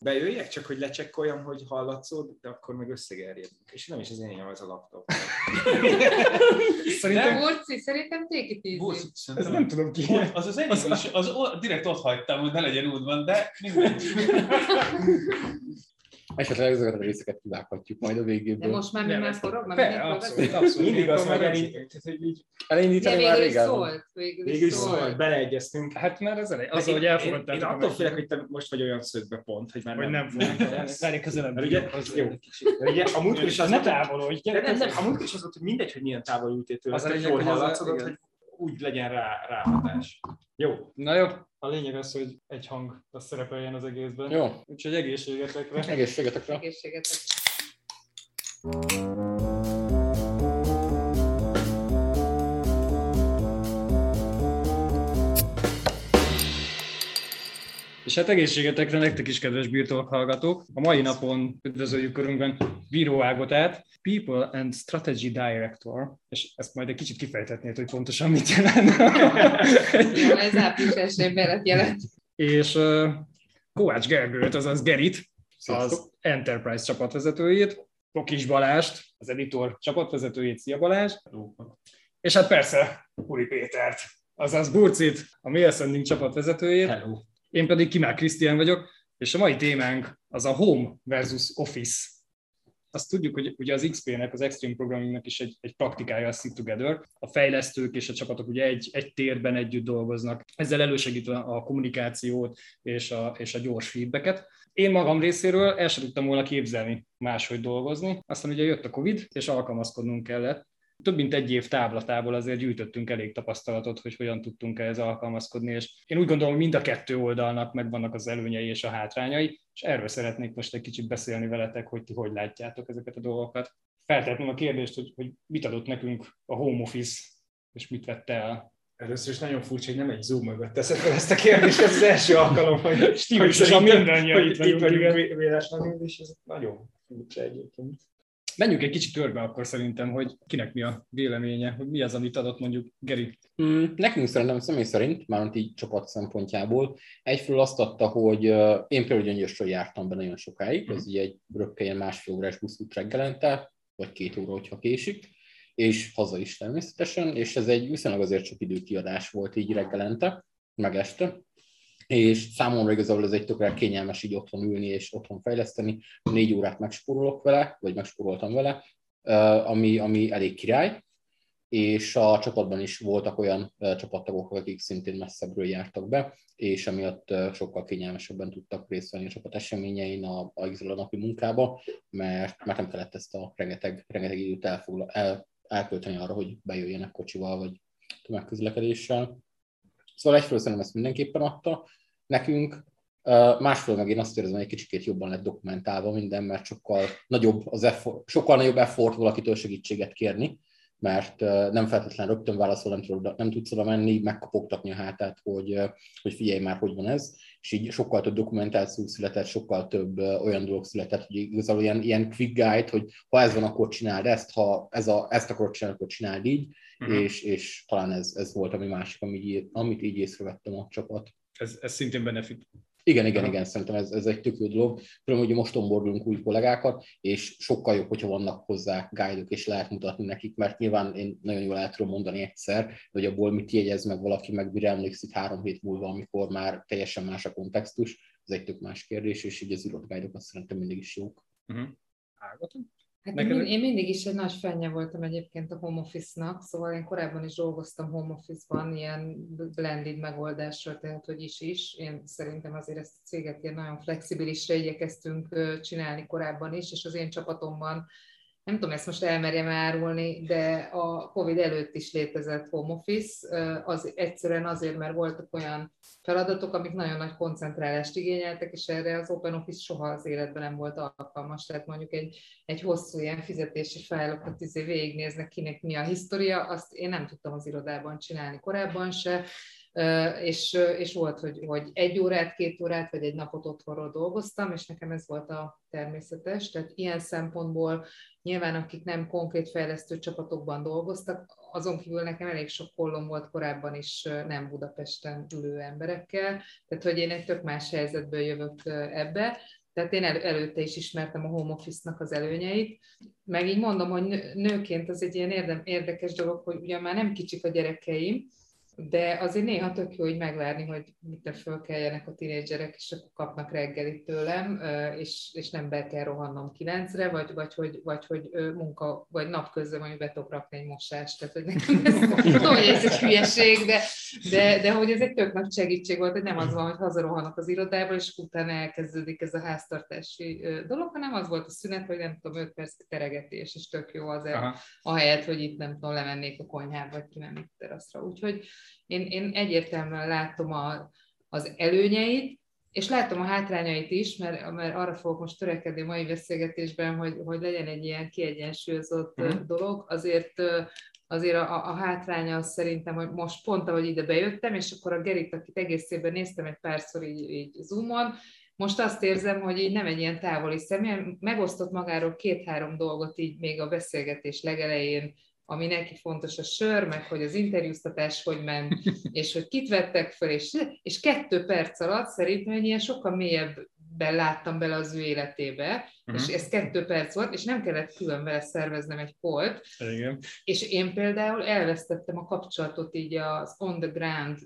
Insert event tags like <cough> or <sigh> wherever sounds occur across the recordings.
bejöjjek, csak hogy lecsekkoljam, hogy hallatszód, de akkor meg összegerjedünk. És nem is az én az a laptop. Szerintem... De Burci, szerintem. Burci, Ez nem tudom ki. Az az enyém is, az, direkt ott hagytam, hogy ne legyen útban, de mindegy. <laughs> Esetleg ezeket a részeket kivághatjuk majd a De végéből. most már mi Nem, már ezt- forog? Már abszolút, abszolút. Mindig azt meg elindítani, hogy így De Elindítani már végül szólt. Végül is szólt. beleegyeztünk. Hát már az elej, az, hogy elfogadtál. én attól félek, hogy te most vagy olyan szögbe pont, hogy már nem nem fogunk. Várj közelebb. Mert ugye, az jó, ugye a múltkor is az ne távolodj, de a múltkor is az volt, hogy mindegy, hogy milyen távol ültél tőle, Az a lényeg, hogy úgy legyen rá, ráhatás. Jó, Na jó, a lényeg az, hogy egy hang az szerepeljen az egészben. Jó, Úgyhogy egészségetekre. egészségetekre. Egészségetek. És hát egészségetekre nektek is, kedves birtok hallgatók. A mai napon üdvözöljük körünkben Bíró Ágotát, People and Strategy Director, és ezt majd egy kicsit kifejthetnéd, hogy pontosan mit jelent. Jó, ez április belet jelent. és uh, Kovács Gergőt, azaz Gerit, Sziasztok. az Enterprise csapatvezetőjét, Pokis Balást, az editor csapatvezetőjét, szia Balázs, és hát persze Uri Pétert, azaz Burcit, a Mail Sending csapatvezetőjét, hello. Én pedig Kimár Krisztián vagyok, és a mai témánk az a Home versus Office. Azt tudjuk, hogy ugye az XP-nek, az Extreme Programmingnek is egy, egy praktikája a Sit Together. A fejlesztők és a csapatok ugye egy, egy térben együtt dolgoznak, ezzel elősegítve a kommunikációt és a, és a gyors feedbacket. Én magam részéről el sem tudtam volna képzelni máshogy dolgozni. Aztán ugye jött a Covid, és alkalmazkodnunk kellett. Több mint egy év távlatából azért gyűjtöttünk elég tapasztalatot, hogy hogyan tudtunk ehhez alkalmazkodni, és én úgy gondolom, hogy mind a kettő oldalnak megvannak az előnyei és a hátrányai, és erről szeretnék most egy kicsit beszélni veletek, hogy ti hogy látjátok ezeket a dolgokat. Feltetném a kérdést, hogy, hogy mit adott nekünk a home office, és mit vette el. Először is nagyon furcsa, hogy nem egy Zoom mögött teszed fel ezt a kérdést, ez az első alkalom, hogy Stílusosan mindannyian itt itt vagyunk, vagyunk véletlenül, és ez nagyon furcsa egyébként. Menjünk egy kicsit körbe akkor szerintem, hogy kinek mi a véleménye, hogy mi az, amit adott mondjuk Geri. Mm, nekünk szerintem személy szerint, mármint így csapat szempontjából, egyfelől azt adta, hogy uh, én például Gyöngyösről jártam be nagyon sokáig, ez ugye egy röpke másfél órás buszút reggelente, vagy két óra, hogyha késik, és haza is természetesen, és ez egy viszonylag azért csak időkiadás volt így reggelente, meg este, és számomra igazából ez egy tökre kényelmes így otthon ülni és otthon fejleszteni. Négy órát megspórolok vele, vagy megspóroltam vele, ami, ami elég király, és a csapatban is voltak olyan csapattagok, akik szintén messzebbről jártak be, és emiatt sokkal kényelmesebben tudtak részt venni a csapat eseményein, a, a, a napi munkába, mert, mert nem kellett ezt a rengeteg, rengeteg időt elfogla, el, elkölteni arra, hogy bejöjjenek kocsival, vagy tömegközlekedéssel. Szóval egyfelől szerintem ezt mindenképpen adta nekünk, másfelől meg én azt érzem, hogy egy kicsikét jobban lett dokumentálva minden, mert sokkal nagyobb, az effort, sokkal nagyobb effort valakitől segítséget kérni, mert nem feltétlenül rögtön válaszol, nem, tudod, nem tudsz oda menni, megkapogtatni a hátát, hogy, hogy figyelj már, hogy van ez, és így sokkal több dokumentáció született, sokkal több olyan dolog született, hogy igazából ilyen, ilyen quick guide, hogy ha ez van, akkor csináld ezt, ha ez a, ezt akarod csinálni, akkor csináld így, uh-huh. és, és talán ez, ez volt ami másik, amit így, amit így észrevettem a csapat. Ez, ez szintén benefit. Igen, igen, igen, szerintem ez, ez egy tök jó dolog. Tudom, hogy most onboardolunk új kollégákat, és sokkal jobb, hogyha vannak hozzá guide és lehet mutatni nekik, mert nyilván én nagyon jól el tudom mondani egyszer, hogy abból mit jegyez meg valaki, meg mire emlékszik három hét múlva, amikor már teljesen más a kontextus, ez egy tök más kérdés, és így az írott szerintem mindig is jók. Uh-huh. Ágatom? Hát Neked- én, mind- én mindig is egy nagy fennye voltam egyébként a home office-nak, szóval én korábban is dolgoztam home office-ban, ilyen blended megoldással, tehát hogy is is. Én szerintem azért ezt a céget ilyen nagyon flexibilisre igyekeztünk csinálni korábban is, és az én csapatomban nem tudom ezt most elmerjem árulni, de a COVID előtt is létezett home office, az egyszerűen azért, mert voltak olyan feladatok, amik nagyon nagy koncentrálást igényeltek, és erre az Open Office soha az életben nem volt alkalmas. Tehát mondjuk egy, egy hosszú ilyen fizetési fájlokat izé végignéznek, kinek mi a historia, azt én nem tudtam az irodában csinálni korábban se, és, és volt, hogy, hogy egy órát, két órát, vagy egy napot otthonról dolgoztam, és nekem ez volt a természetes. Tehát ilyen szempontból nyilván akik nem konkrét fejlesztő csapatokban dolgoztak, azon kívül nekem elég sok kollom volt korábban is nem Budapesten ülő emberekkel, tehát hogy én egy tök más helyzetből jövök ebbe, Tehát én elő, előtte is ismertem a home office-nak az előnyeit, meg így mondom, hogy nő- nőként az egy ilyen érdekes dolog, hogy ugyan már nem kicsik a gyerekeim, de azért néha tök jó így megvárni, hogy mit fölkeljenek a tinédzserek, és akkor kapnak reggelit tőlem, és, és nem be kell rohannom kilencre, vagy, vagy, hogy, vagy hogy munka, vagy napközben mondjuk be tudok rakni egy mosást. Tehát, hogy nekem ez, <laughs> tudom, hogy ez egy hülyeség, de, de, de hogy ez egy tök nagy segítség volt, hogy nem az van, hogy hazarohanok az irodába, és utána elkezdődik ez a háztartási dolog, hanem az volt a szünet, hogy nem tudom, 5 perc teregetés, és tök jó az, ahelyett, hogy itt nem tudom, lemennék a konyhába, vagy kimennék teraszra. Úgyhogy én, én egyértelműen látom a, az előnyeit, és látom a hátrányait is, mert, mert arra fogok most törekedni a mai beszélgetésben, hogy, hogy legyen egy ilyen kiegyensúlyozott uh-huh. dolog. Azért azért a, a hátránya az szerintem, hogy most pont, ahogy ide bejöttem, és akkor a Gerit, akit egész évben néztem egy párszor így, így Zoomon, most azt érzem, hogy így nem egy ilyen távoli személy, megosztott magáról két-három dolgot így még a beszélgetés legelején, ami neki fontos a sör, meg hogy az interjúztatás hogy ment, <laughs> és hogy kit vettek fel, és, és kettő perc alatt szerintem egy ilyen sokkal mélyebben láttam bele az ő életébe, uh-huh. és ez kettő perc volt, és nem kellett külön vele szerveznem egy polt, Igen. és én például elvesztettem a kapcsolatot így az on the ground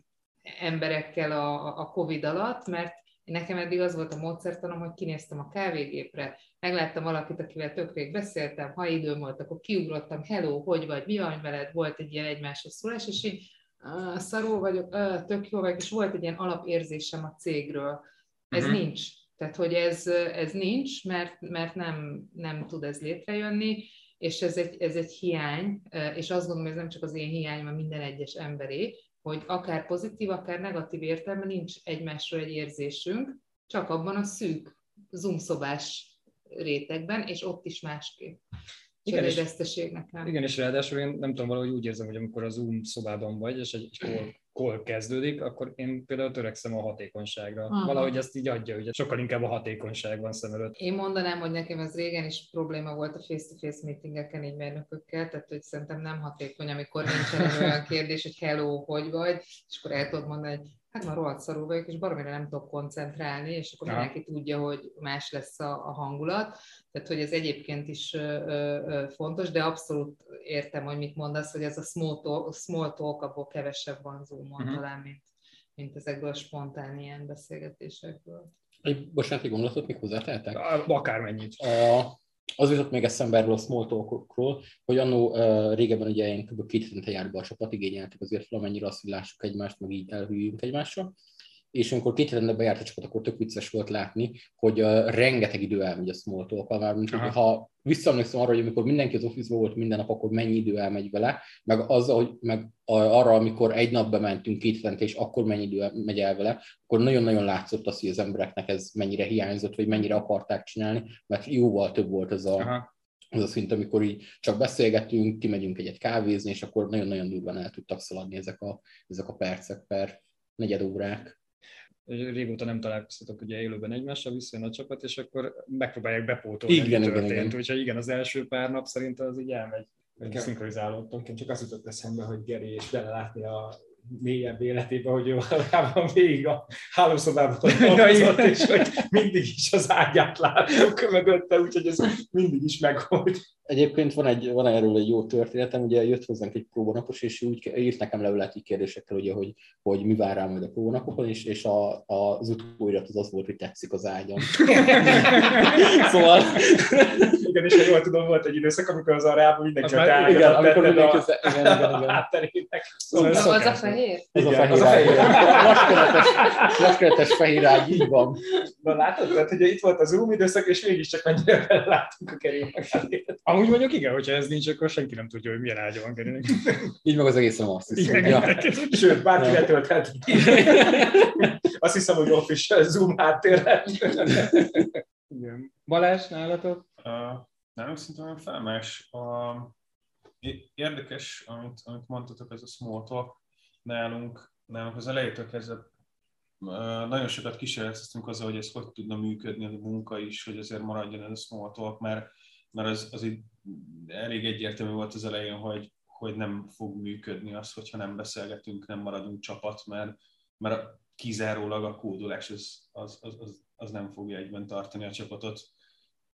emberekkel a, a Covid alatt, mert nekem eddig az volt a módszertanom, hogy kinéztem a kávégépre, megláttam valakit, akivel tök rég beszéltem, ha időm volt, akkor kiugrottam, hello, hogy vagy, mi van veled, volt egy ilyen egymáshoz szólás, és így uh, szarul vagyok, uh, tök jó vagyok, és volt egy ilyen alapérzésem a cégről. Ez uh-huh. nincs. Tehát, hogy ez, ez nincs, mert, mert nem, nem tud ez létrejönni, és ez egy, ez egy hiány, és azt gondolom, hogy ez nem csak az én hiányom, hanem minden egyes emberé, hogy akár pozitív, akár negatív értelme nincs egymásról egy érzésünk, csak abban a szűk Zoom szobás rétegben, és ott is másképp. Igen, és- egy veszteség nekem. Igen, és ráadásul én nem tudom, valahogy úgy érzem, hogy amikor a Zoom szobában vagy, és egy, egy call, call kezdődik, akkor én például törekszem a hatékonyságra. Aha. Valahogy ezt így adja, ugye sokkal inkább a hatékonyság van szem előtt. Én mondanám, hogy nekem ez régen is probléma volt a face-to-face meetingeken így mérnökökkel, tehát hogy szerintem nem hatékony, amikor nincsen <laughs> olyan kérdés, hogy hello, hogy vagy, és akkor el tudod mondani, hogy hát már rohadt szarul vagyok, és baromira nem tudok koncentrálni, és akkor Aha. mindenki tudja, hogy más lesz a, a hangulat. Tehát, hogy ez egyébként is ö, ö, fontos, de abszolút értem, hogy mit mondasz, hogy ez a small talk, small talk abból kevesebb van Zoomon Mhm. talán, mint, mint ezekből a spontán ilyen beszélgetésekből. Egy bocsánat, egy gondolatot még hozzátehetek? Akármennyit. A- az jutott még eszembe erről a small talkokról, hogy annó uh, régebben ugye én kb. két hetente járt a csapat, igényeltek azért valamennyire azt, hogy lássuk egymást, meg így elhűljünk egymásra. És amikor két hetente bejárt a akkor tök vicces volt látni, hogy uh, rengeteg idő elmegy a small talk már mint Aha. ha visszaemlékszem arra, hogy amikor mindenki az office volt minden nap, akkor mennyi idő elmegy vele, meg az, hogy meg arra, amikor egy nap bementünk két hetente, és akkor mennyi idő megy el vele, akkor nagyon-nagyon látszott az, hogy az embereknek ez mennyire hiányzott, vagy mennyire akarták csinálni, mert jóval több volt ez a, Aha. az a szint, amikor így csak beszélgetünk, kimegyünk egyet kávézni, és akkor nagyon-nagyon durván el tudtak szaladni ezek a, ezek a percek per negyed órák. Régóta nem találkoztatok ugye élőben egymással, visszajön a csapat, és akkor megpróbálják bepótolni, Igen, mi igen, történt. igen. Úgyhogy igen, az első pár nap szerintem az így elmegy. Igen. Szinkronizálódtunk. Nekem csak az jutott eszembe, hogy Geri és belelátni a mélyebb életébe, hogy ő valójában végig a hálószobában <laughs> dolgozott, igen. és hogy mindig is az ágyát láttuk mögötte, úgyhogy ez mindig is megvolt. Egyébként van, egy, van erről egy jó történetem, ugye jött hozzánk egy próbanapos, és úgy írt nekem levelet kérdésekkel, ugye, hogy, hogy mi vár rá majd a próbanapokon, és, és a, a, az utóirat az az volt, hogy tetszik az ágyam. <laughs> szóval, Igen, és ha jól tudom, volt egy időszak, amikor az arába mindenki Az tájat igen, amikor mindenki a az- igen, igen, igen. <laughs> hátterének. Szóval ez Az a fehér? Ez a fehér az a ágy. fehér. Vaskeretes, vaskeretes fehér ágy, így van. Na látod, tehát ugye itt volt az Zoom időszak, és mégiscsak mennyire beleláttunk <laughs> a Gerinek. Amúgy mondjuk igen, hogyha ez nincs, akkor senki nem tudja, hogy milyen ágya van Gerinek. <laughs> Így meg az egészen azt hiszem. Ja. Sőt, bárki letölthet. <laughs> Azt hiszem, hogy official Zoom háttér lett. <laughs> igen. Balázs, nálatok? Uh, nálunk szerintem olyan felmás. A, é- érdekes, amit, amit mondtatok, ez a small talk. Nálunk, nálunk az elejétől kezdve uh, nagyon sokat kísérleteztünk azzal, hogy ez hogy tudna működni, a munka is, hogy azért maradjon ez a small talk, mert, mert az, az így elég egyértelmű volt az elején, hogy, hogy nem fog működni az, hogyha nem beszélgetünk, nem maradunk csapat, mert, mert kizárólag a kódolás az, az, az, az, nem fogja egyben tartani a csapatot.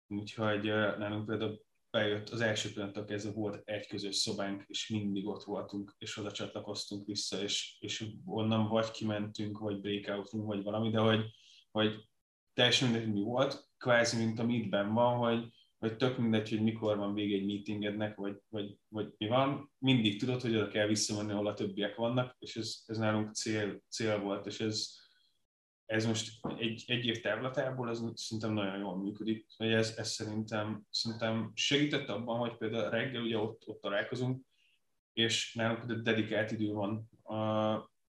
Úgyhogy nálunk például bejött az első pillanattól kezdve volt egy közös szobánk, és mindig ott voltunk, és oda csatlakoztunk vissza, és, és onnan vagy kimentünk, vagy breakoutunk, vagy valami, de hogy, hogy teljesen mindegy, mi volt, kvázi, mint a meetben van, hogy, hogy tök mindegy, hogy mikor van vége egy meetingednek, vagy, vagy, vagy mi van, mindig tudod, hogy oda kell visszamenni, ahol a többiek vannak, és ez, ez nálunk cél, cél volt, és ez, ez most egy, egy év távlatából ez szerintem nagyon jól működik. Hogy ez, ez szerintem, szerintem segített abban, hogy például reggel ugye ott, ott találkozunk, és nálunk például dedikált idő van,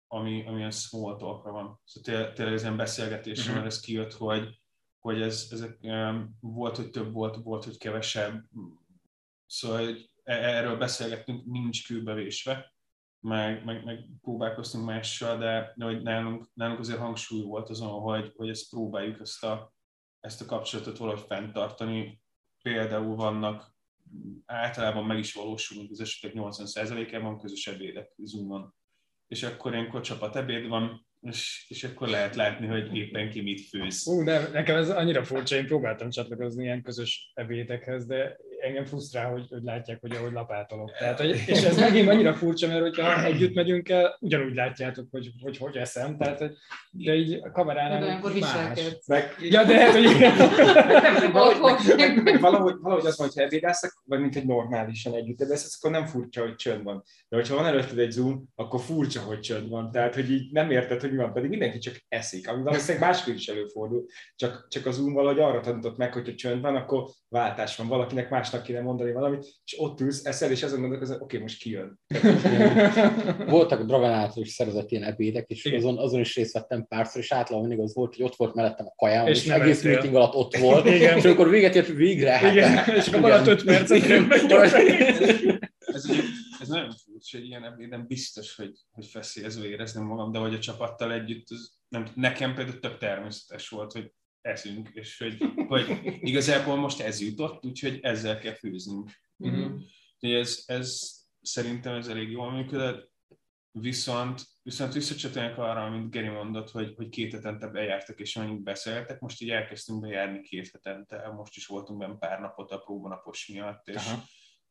ami, ami a small talkra van. Szóval tényleg ez ilyen beszélgetésre, uh-huh. ez kijött, hogy, hogy ez, ezek volt, hogy több volt, volt, hogy kevesebb. Szóval hogy e, erről beszélgettünk, nincs kőbevésve, meg, meg, meg próbálkoztunk mással, de, de hogy nálunk, nálunk azért hangsúly volt azon, hogy, hogy ezt próbáljuk ezt a, ezt a kapcsolatot valahogy fenntartani. Például vannak általában meg is valósulunk az esetek 80%-ában közös ebédek Zoomon. És akkor ilyenkor csapat ebéd van, és, és akkor lehet látni, hogy éppen ki mit főz. Ú, de nekem ez annyira furcsa, én próbáltam csatlakozni ilyen közös ebédekhez, de engem frusztrál, hogy, hogy látják, hogy ahogy lapátolok. <laughs> Tehát, hogy, és ez megint annyira furcsa, mert hogyha <clears throat> együtt megyünk el, ugyanúgy látjátok, hogy hogy, hogy eszem. Tehát, hogy, de így a kameránál de más. Meg, ja, de hát, hogy nem, valahogy, meg, meg, valahogy, valahogy azt mondja, hogy ebédelszek, vagy mint egy normálisan együtt ebédelsz, akkor nem furcsa, hogy csönd van. De hogyha van előtted egy Zoom, akkor furcsa, hogy csönd van. Tehát, hogy így nem érted, hogy mi van, pedig mindenki csak eszik, ami valószínűleg máskor is előfordul. Csak, csak az Zoom valahogy arra tanított meg, hogyha csönd van, akkor váltás van, valakinek másnak kéne mondani valamit, és ott ülsz, eszel, és azon gondolod, oké, okay, most kijön. Voltak Dragan által is szervezett ilyen ebédek, és azon, azon is részt vettem párszor, és általában mindig az volt, hogy ott volt mellettem a kajám, és, és egész lettél. meeting alatt ott volt, Igen. és akkor véget ért végre. Hát, Igen, és akkor maradt öt percet. ez, ez nagyon furcsa, hogy ilyen ebéden biztos, hogy, hogy feszélyezve érezni magam, de hogy a csapattal együtt, az, nem, nekem például tök természetes volt, hogy eszünk, és hogy, hogy igazából most ez jutott, úgyhogy ezzel kell főznünk. Mm-hmm. Ez, ez szerintem ez elég jól működött, viszont, viszont visszacsatolják arra, amit Geri mondott, hogy, hogy két hetente bejártak, és annyit beszéltek, most így elkezdtünk bejárni két hetente, most is voltunk benne pár napot a próbanapos miatt, és,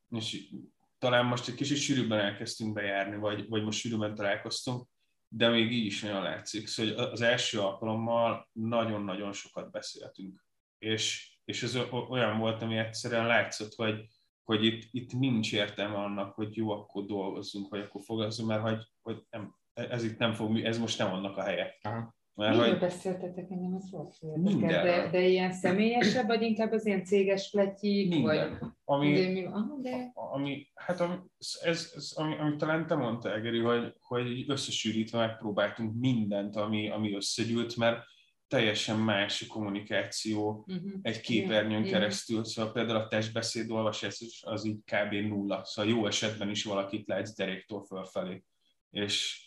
és talán most egy kicsit sűrűbben elkezdtünk bejárni, vagy, vagy most sűrűbben találkoztunk, de még így is nagyon látszik. Szóval az első alkalommal nagyon-nagyon sokat beszéltünk. És, és ez olyan volt, ami egyszerűen látszott, hogy, hogy itt, itt nincs értelme annak, hogy jó, akkor dolgozzunk, vagy akkor fogazzunk, mert hogy, hogy nem, ez itt nem fog, ez most nem annak a helye. Aha. Mert, hogy... beszéltetek engem, az volt de, de ilyen személyesebb, vagy inkább az ilyen céges pletyik? Minden. Vagy... Ami, de, mi... Aha, de... ami, hát ami, ez, ez ami, ami talán te mondta, Egeri, hogy, hogy összesűrítve megpróbáltunk mindent, ami, ami összegyűlt, mert teljesen más kommunikáció uh-huh. egy képernyőn yeah. keresztül. Szóval például a testbeszéd olvasás az így kb. nulla. Szóval jó esetben is valakit látsz deréktől fölfelé. És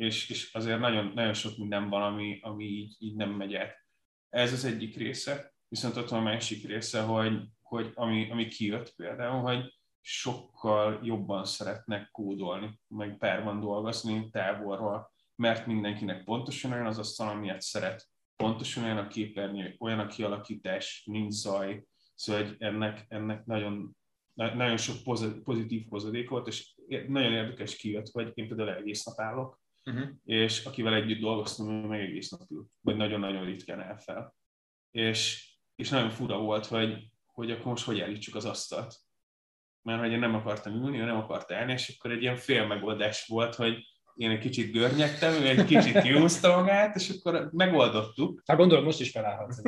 és, és azért nagyon, nagyon sok minden van, ami, ami így, így nem megy át. Ez az egyik része, viszont ott van a másik része, hogy, hogy ami, ami kijött például, hogy sokkal jobban szeretnek kódolni, meg párban dolgozni távolról, mert mindenkinek pontosan olyan az asztal, amilyet szeret, pontosan olyan a képernyő, olyan a kialakítás, nincs zaj, szóval hogy ennek, ennek nagyon, nagyon sok pozitív hozadék volt, és nagyon érdekes kijött, hogy én például egész nap állok, uh-huh. és akivel együtt dolgoztam, ő meg egész nap ül, vagy nagyon-nagyon ritkán el fel. És, és nagyon fura volt, hogy, hogy akkor most hogy állítsuk az asztalt. Mert hogy én nem akartam ülni, ő nem akart állni, és akkor egy ilyen fél megoldás volt, hogy én egy kicsit görnyedtem, ő egy kicsit <laughs> kiúzta magát, és akkor megoldottuk. Hát gondolom, most is felállhatsz.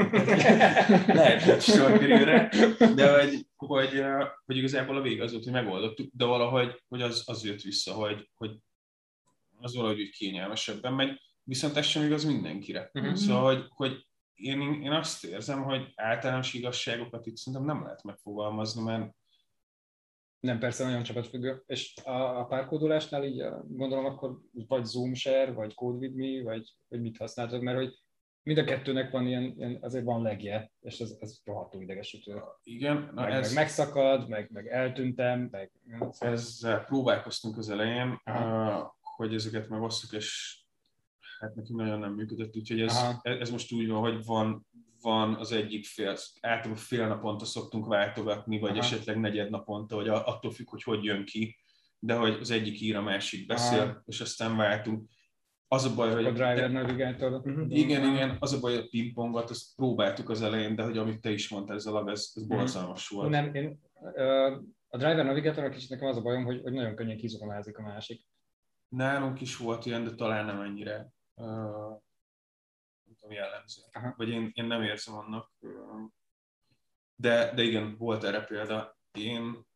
<laughs> Lehet, hogy sor kerülre, de hogy, hogy, hogy, igazából a vége az volt, hogy megoldottuk, de valahogy hogy az, az jött vissza, hogy, hogy az valahogy úgy kényelmesebben megy, viszont ez sem igaz mindenkire. Uh-huh. Szóval, hogy, hogy én, én azt érzem, hogy általános igazságokat itt szerintem nem lehet megfogalmazni, mert nem, persze nagyon csapatfüggő. És a, a párkódolásnál így gondolom akkor vagy Zoom share, vagy Code with me, vagy, vagy mit használtok, mert hogy mind a kettőnek van ilyen, ilyen azért van legje, és ez, ez rohadtul idegesítő. Igen. Na meg, ez... meg megszakad, meg, meg eltűntem, meg... Ezzel próbálkoztunk az elején, Aha hogy ezeket megosztjuk, és hát nekünk nagyon nem működött, úgyhogy ez, Aha. ez most úgy van, hogy van, van az egyik fél, általában fél naponta szoktunk váltogatni, vagy Aha. esetleg negyed naponta, vagy attól függ, hogy hogy jön ki, de hogy az egyik ír, a másik beszél, Aha. és aztán váltunk. Az a baj, hogy... A driver navigátor. Igen, igen, az a baj, hogy a pingpongot, azt próbáltuk az elején, de hogy amit te is mondtál, ez a lag, ez, ez borzalmas volt. Nem, én, a driver navigátor kicsit nekem az a bajom, hogy, hogy nagyon könnyen kizugonázik a másik. Nálunk is volt ilyen, de talán nem ennyire uh, nem tudom, jellemző. Aha. Vagy én, én nem érzem annak. De, de igen, volt erre példa. Én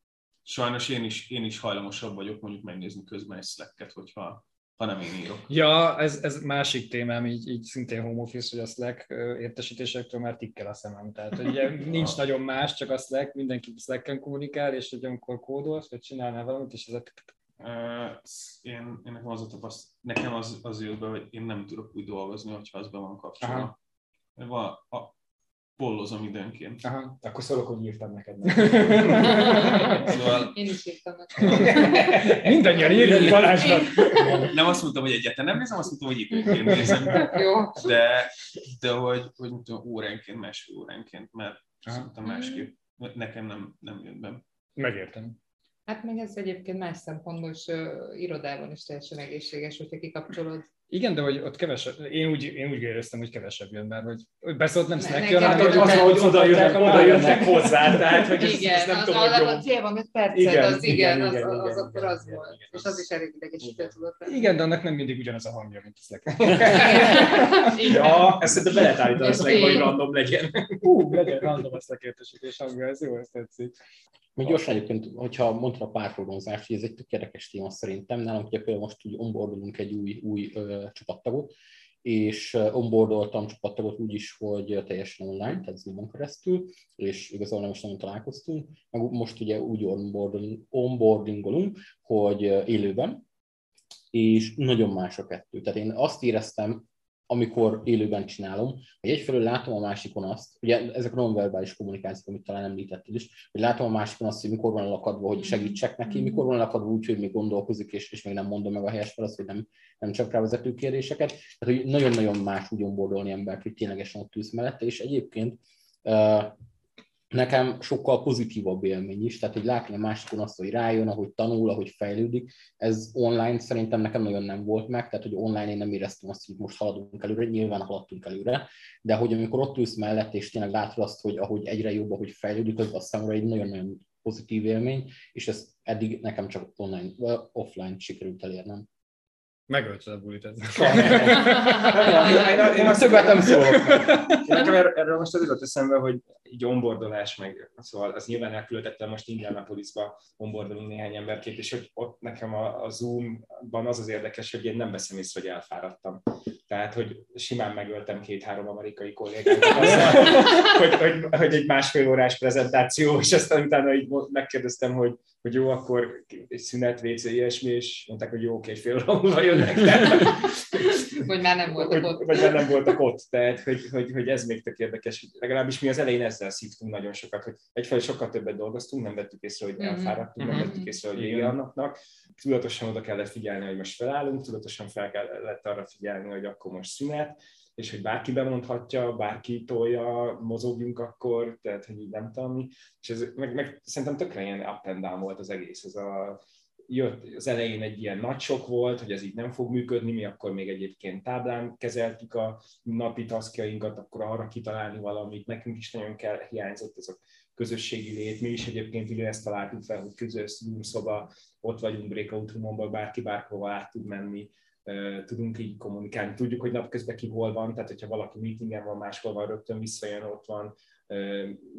sajnos én is, én is hajlamosabb vagyok mondjuk megnézni közben egy slacket, hogyha ha nem én írok. Ja, ez, ez másik témám, így, így szintén home office, hogy a Slack értesítésektől már tikkel a szemem. Tehát ugye <laughs> nincs nagyon más, csak a Slack, mindenki Slacken kommunikál, és hogy amikor kódolsz, vagy csinálnál valamit, és ez a Uh, én, én nekem az a tapaszt, nekem az, az jött be, hogy én nem tudok úgy dolgozni, hogyha az be van kapcsolva. Van, a, pollozom időnként. Aha. Akkor szólok, hogy írtam neked. <laughs> Szóval Én is írtam neki. <laughs> Mindannyian írjunk Balázsnak. nem azt mondtam, hogy egyáltalán nem nézem, azt mondtam, hogy időnként nézem. Jó. De, de hogy, hogy tudom, óránként, másfél óránként, mert Aha. szerintem másképp. Nekem nem, nem jön be. Megértem. Hát meg ez egyébként más szempontból is irodában is teljesen egészséges, hogyha kikapcsolod. Igen, de hogy ott kevesebb, én úgy, én úgy éreztem, hogy kevesebb jön, mert hogy, hogy ott nem nekem jön, hanem hogy az, hogy oda jönnek, a oda jönnek hozzá, tehát hogy ez, Igen, ez nem az, tudom, az, hogy jó. az fél van percet, Igen, az igen, igen, az, igen, az, az igen, akkor igen, az igen, volt. igen, És az- is elég idegesítő tudott lenni. Igen, de annak nem mindig ugyanaz a hangja, mint a. <laughs> Igen. Ja, ezt szerintem be lehet állítani, Ez ezt meg, hogy random legyen. Hú, legyen random a Slack értesítés hangja, ez jó, ezt tetszik. Még gyorsan egyébként, hogyha mondtad a párhorgonzást, hogy ez egy tök érdekes téma szerintem. Nálunk ugye például most úgy onboardolunk egy új, új ö, csapattagot, és onboardoltam csapattagot úgy is, hogy teljesen online, tehát Zoom-on keresztül, és igazából nem is nagyon találkoztunk. Meg most ugye úgy onboarding, onboardingolunk, hogy élőben, és nagyon más a kettő. Tehát én azt éreztem, amikor élőben csinálom, hogy egyfelől látom a másikon azt, ugye ezek a nonverbális kommunikációk, amit talán említetted is, hogy látom a másikon azt, hogy mikor van lakadva, hogy segítsek neki, mikor van lakadva úgy, hogy még gondolkozik, és, és még nem mondom meg a helyes választ, hogy nem, nem csak rá vezető kérdéseket. Tehát, hogy nagyon-nagyon más úgy onboardolni embert, hogy ténylegesen ott ülsz mellette, és egyébként nekem sokkal pozitívabb élmény is, tehát hogy látni a másikon azt, hogy rájön, ahogy tanul, ahogy fejlődik, ez online szerintem nekem nagyon nem volt meg, tehát hogy online én nem éreztem azt, hogy most haladunk előre, nyilván haladtunk előre, de hogy amikor ott ülsz mellett, és tényleg látod azt, hogy ahogy egyre jobb, ahogy fejlődik, az, az számomra egy nagyon-nagyon pozitív élmény, és ez eddig nekem csak online, vagy offline sikerült elérnem. Megölted a bulit ezzel. <laughs> Én- azt nem szólok. Nekem erről, erről most az jutott eszembe, hogy így onboardolás, meg szóval az nyilván elküldettem most Indianapolisba onboardolni néhány emberkét, és hogy ott nekem a, a Zoom-ban az az érdekes, hogy én nem veszem észre, hogy elfáradtam. Tehát, hogy simán megöltem két-három amerikai kollégát <laughs> hogy, hogy, hogy, egy másfél órás prezentáció, és aztán utána így megkérdeztem, hogy, hogy jó, akkor szünet, WC, ilyesmi, és mondták, hogy jó, oké, fél óra múlva jönnek. Tehát, <laughs> Hogy már nem voltak hogy, ott. Vagy már nem voltak ott, tehát hogy, hogy, hogy ez még tök érdekes. Legalábbis mi az elején ezzel szívtunk nagyon sokat, hogy egyfelől sokkal többet dolgoztunk, nem vettük észre, hogy Mhm. elfáradtunk, nem Mhm. vettük észre, hogy vége annak. Tudatosan oda kellett figyelni, hogy most felállunk, tudatosan fel kellett arra figyelni, hogy akkor most szünet, és hogy bárki bemondhatja, bárki tolja, mozogjunk akkor, tehát hogy így nem tudom mi. És ez, meg, meg szerintem tökre ilyen up and down volt az egész. Ez a, jött az elején egy ilyen nagy sok volt, hogy ez így nem fog működni, mi akkor még egyébként táblán kezeltük a napi taskjainkat, akkor arra kitalálni valamit, nekünk is nagyon kell, hiányzott ez a közösségi lét, mi is egyébként ugye ezt találtuk fel, hogy közös szoba, ott vagyunk breakout roomban, bárki bárhova át tud menni, tudunk így kommunikálni, tudjuk, hogy napközben ki hol van, tehát hogyha valaki meetingen van, máshol van, rögtön visszajön, ott van,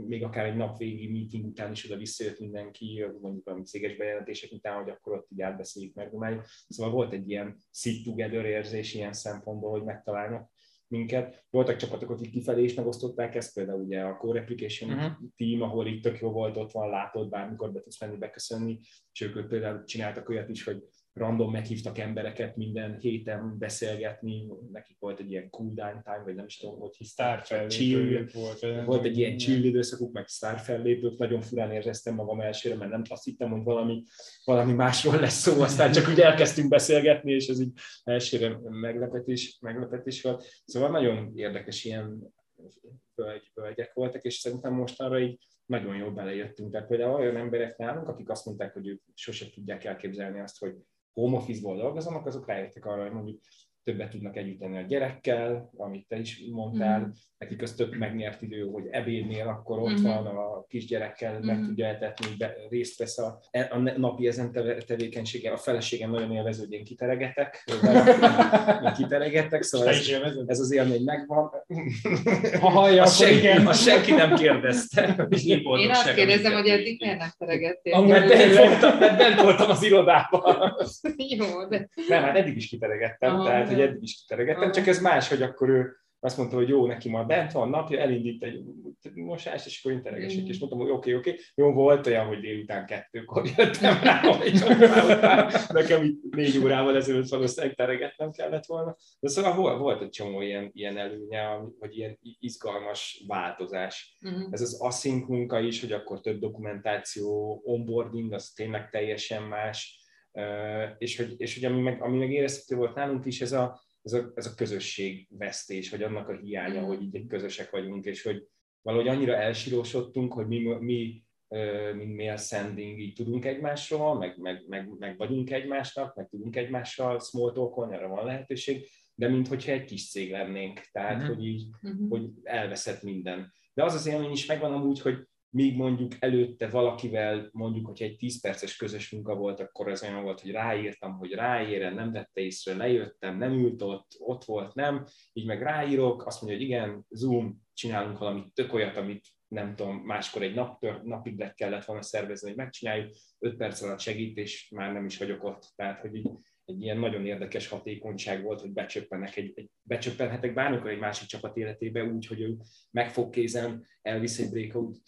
még akár egy napvégi meeting után is oda visszajött mindenki, mondjuk valami céges bejelentések után, hogy akkor ott így átbeszéljük meg. Dumáljuk. Szóval volt egy ilyen sit together érzés ilyen szempontból, hogy megtalálnak minket. Voltak csapatok, akik kifelé is megosztották ezt, például ugye a Core Application uh-huh. team, ahol itt tök jó volt, ott van, látod, bármikor be tudsz menni, beköszönni, és ők például csináltak olyat is, hogy random meghívtak embereket minden héten beszélgetni, nekik volt egy ilyen cool down time, vagy nem is tudom, hogy Sztár chill, volt. volt egy ilyen chill időszakuk, meg sztár fellépők, nagyon furán éreztem magam elsőre, mert nem azt hittem, hogy valami, valami másról lesz szó, aztán csak úgy elkezdtünk beszélgetni, és ez így elsőre meglepetés, meglepetés volt. Szóval nagyon érdekes ilyen völgy, völgyek voltak, és szerintem mostanra így nagyon jól belejöttünk. Tehát például olyan emberek nálunk, akik azt mondták, hogy ők sose tudják elképzelni azt, hogy home office-ból dolgozzanak, azok rájöttek arra, hogy mondjuk többet tudnak együtteni a gyerekkel, amit te is mondtál, mm. nekik az több megnyert idő, hogy ebédnél akkor ott mm. van a kisgyerekkel, mm. meg tudja eltetni, be, részt vesz a, a napi ezen tevékenységgel, a feleségem nagyon élvező, hogy én kiteregetek, <laughs> én kiteregetek, szóval ez, ez az élmény megvan. Ha hallja, azt senki, igen. Azt senki nem kérdezte. <laughs> Én azt kérdezem, hogy eddig miért nem teregettél. Mert bent voltam, bent voltam az irodában. <laughs> Jó, de... Nem, hát eddig is kiteregettem, Aha, tehát hogy eddig is kiteregettem, csak ez más, hogy akkor ő azt mondta, hogy jó, neki ma bent van napja, elindít egy mosást, és akkor interegessék, mm. és mondtam, hogy oké, okay, oké, okay. jó, volt olyan, hogy délután kettőkor jöttem rá, <laughs> hogy nekem itt négy órával ezelőtt valószínűleg teregetnem kellett volna. De szóval volt egy csomó ilyen, ilyen előnye, vagy ilyen izgalmas változás. Mm. Ez az async munka is, hogy akkor több dokumentáció, onboarding, az tényleg teljesen más, és hogy, és hogy ami, meg, ami meg érezhető volt nálunk is, ez a, ez a, ez a közösségvesztés, vagy annak a hiánya, hogy így közösek vagyunk, és hogy valahogy annyira elsírósodtunk, hogy mi, mi mint mail sending, így tudunk egymásról, meg, meg, meg, meg vagyunk egymásnak, meg tudunk egymással small talkolni, erre van lehetőség, de minthogyha egy kis cég lennénk, tehát mm-hmm. hogy így, mm-hmm. hogy elveszett minden. De az az élmény is megvan amúgy, hogy míg mondjuk előtte valakivel, mondjuk, hogyha egy 10 perces közös munka volt, akkor az olyan volt, hogy ráírtam, hogy ráérem, nem vette észre, lejöttem, nem ült ott, ott volt, nem, így meg ráírok, azt mondja, hogy igen, Zoom, csinálunk valamit tök olyat, amit nem tudom, máskor egy nap, napig le kellett volna szervezni, hogy megcsináljuk, 5 perc alatt segít, és már nem is vagyok ott. Tehát, hogy így egy ilyen nagyon érdekes hatékonyság volt, hogy becsöppenek egy, egy, becsöppenhetek bármikor egy másik csapat életébe úgy, hogy ő megfog kézen, elvisz egy breakout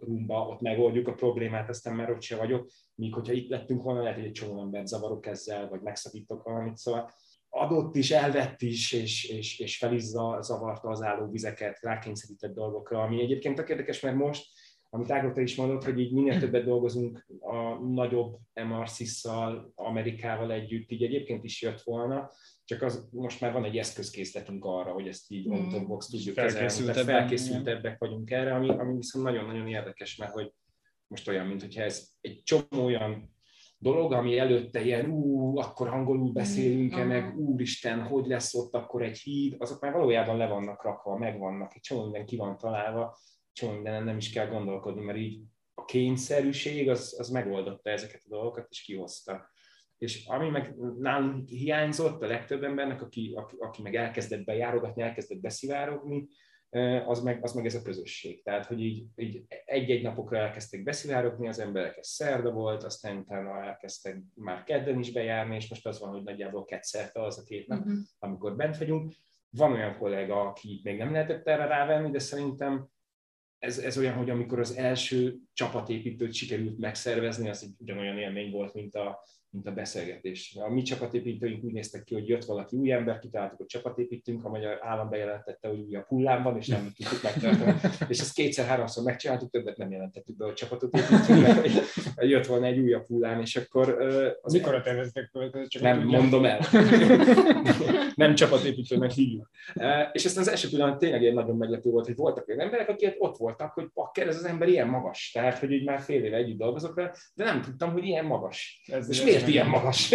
roomba, ott megoldjuk a problémát, aztán már ott se vagyok, míg hogyha itt lettünk volna, lehet, hogy egy csomó embert zavarok ezzel, vagy megszakítok valamit, szóval adott is, elvett is, és, és, és fel is zavarta az álló vizeket, rákényszerített dolgokra, ami egyébként tök érdekes, mert most amit Ágota is mondott, hogy így minél többet dolgozunk a nagyobb MRCIS-szal, Amerikával együtt, így egyébként is jött volna, csak az, most már van egy eszközkészletünk arra, hogy ezt így mm. on box tudjuk kezelni, tehát felkészültebbek vagyunk erre, ami, ami viszont nagyon-nagyon érdekes, mert hogy most olyan, mint hogyha ez egy csomó olyan dolog, ami előtte ilyen, ú, akkor angolul beszélünk-e, mm. meg úristen, hogy lesz ott akkor egy híd, azok már valójában le vannak rakva, megvannak, egy csomó minden ki van találva, csomó mindenen nem is kell gondolkodni, mert így a kényszerűség az, az megoldotta ezeket a dolgokat, és kihozta. És ami meg nálunk hiányzott a legtöbb embernek, aki, aki, aki meg elkezdett bejárogatni, elkezdett beszivárogni, az meg, az meg ez a közösség. Tehát, hogy így, így egy-egy napokra elkezdtek beszivárogni az emberek, ez szerda volt, aztán utána elkezdtek már kedden is bejárni, és most az van, hogy nagyjából kettszerte az a két nap, uh-huh. amikor bent vagyunk. Van olyan kollega, aki még nem lehetett erre rávenni, de szerintem ez, ez olyan, hogy amikor az első csapatépítőt sikerült megszervezni, az egy ugyanolyan élmény volt, mint a, mint a beszélgetés. A mi csapatépítőink úgy néztek ki, hogy jött valaki új ember, kitaláltuk, hogy csapatépítünk, a magyar állam bejelentette, hogy új a hullámban, és nem <laughs> tudtuk megtartani. és ezt kétszer-háromszor megcsináltuk, többet nem jelentettük be, hogy csapatot építünk, mert jött volna egy újabb hullám, és akkor... Az Mikor a terveztek Csak nem tudjam. mondom el. <laughs> nem csapatépítőnek hívjuk. És ezt az első pillanat tényleg egy nagyon meglepő volt, hogy voltak olyan emberek, akik ott voltak, hogy pakker, ez az ember ilyen magas. Tehát, hogy így már fél éve együtt dolgozok vele, de nem tudtam, hogy ilyen magas. Ez és miért miért ilyen magas? <laughs>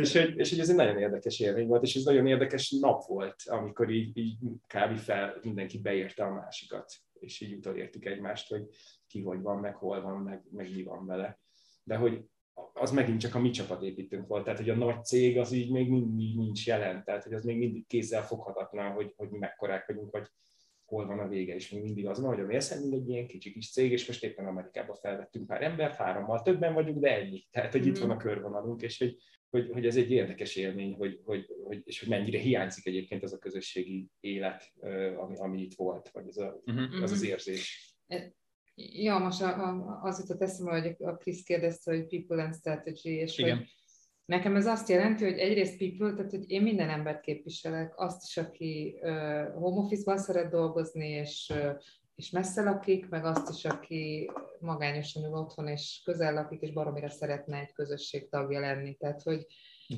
és, hogy, és hogy ez egy nagyon érdekes élmény volt, és ez nagyon érdekes nap volt, amikor így, így kb. fel mindenki beérte a másikat, és így utolértük egymást, hogy ki hogy van, meg hol van, meg, meg mi van vele. De hogy az megint csak a mi csapatépítőnk volt, tehát hogy a nagy cég az így még mindig nincs jelen, tehát hogy az még mindig kézzel foghatatlan, hogy, hogy mi mekkorák vagyunk, vagy hol van a vége, és még mindig az van, hogy a Mailsend egy ilyen kicsi kis cég, és most éppen Amerikába felvettünk pár embert, hárommal többen vagyunk, de ennyi. Tehát, hogy mm. itt van a körvonalunk, és hogy, hogy, hogy ez egy érdekes élmény, hogy, hogy, hogy, és hogy mennyire hiányzik egyébként az a közösségi élet, ami, ami itt volt, vagy az a, uh-huh. az, az érzés. Ja, most a, a, az jutott eszembe, hogy a Krisz kérdezte, hogy people and strategy, és Igen. hogy nekem ez azt jelenti, hogy egyrészt people, tehát hogy én minden embert képviselek, azt is, aki uh, home office-ban szeret dolgozni, és uh, és messze lakik, meg azt is, aki magányosan ül otthon, és közel lakik, és baromira szeretne egy közösség tagja lenni. Tehát, hogy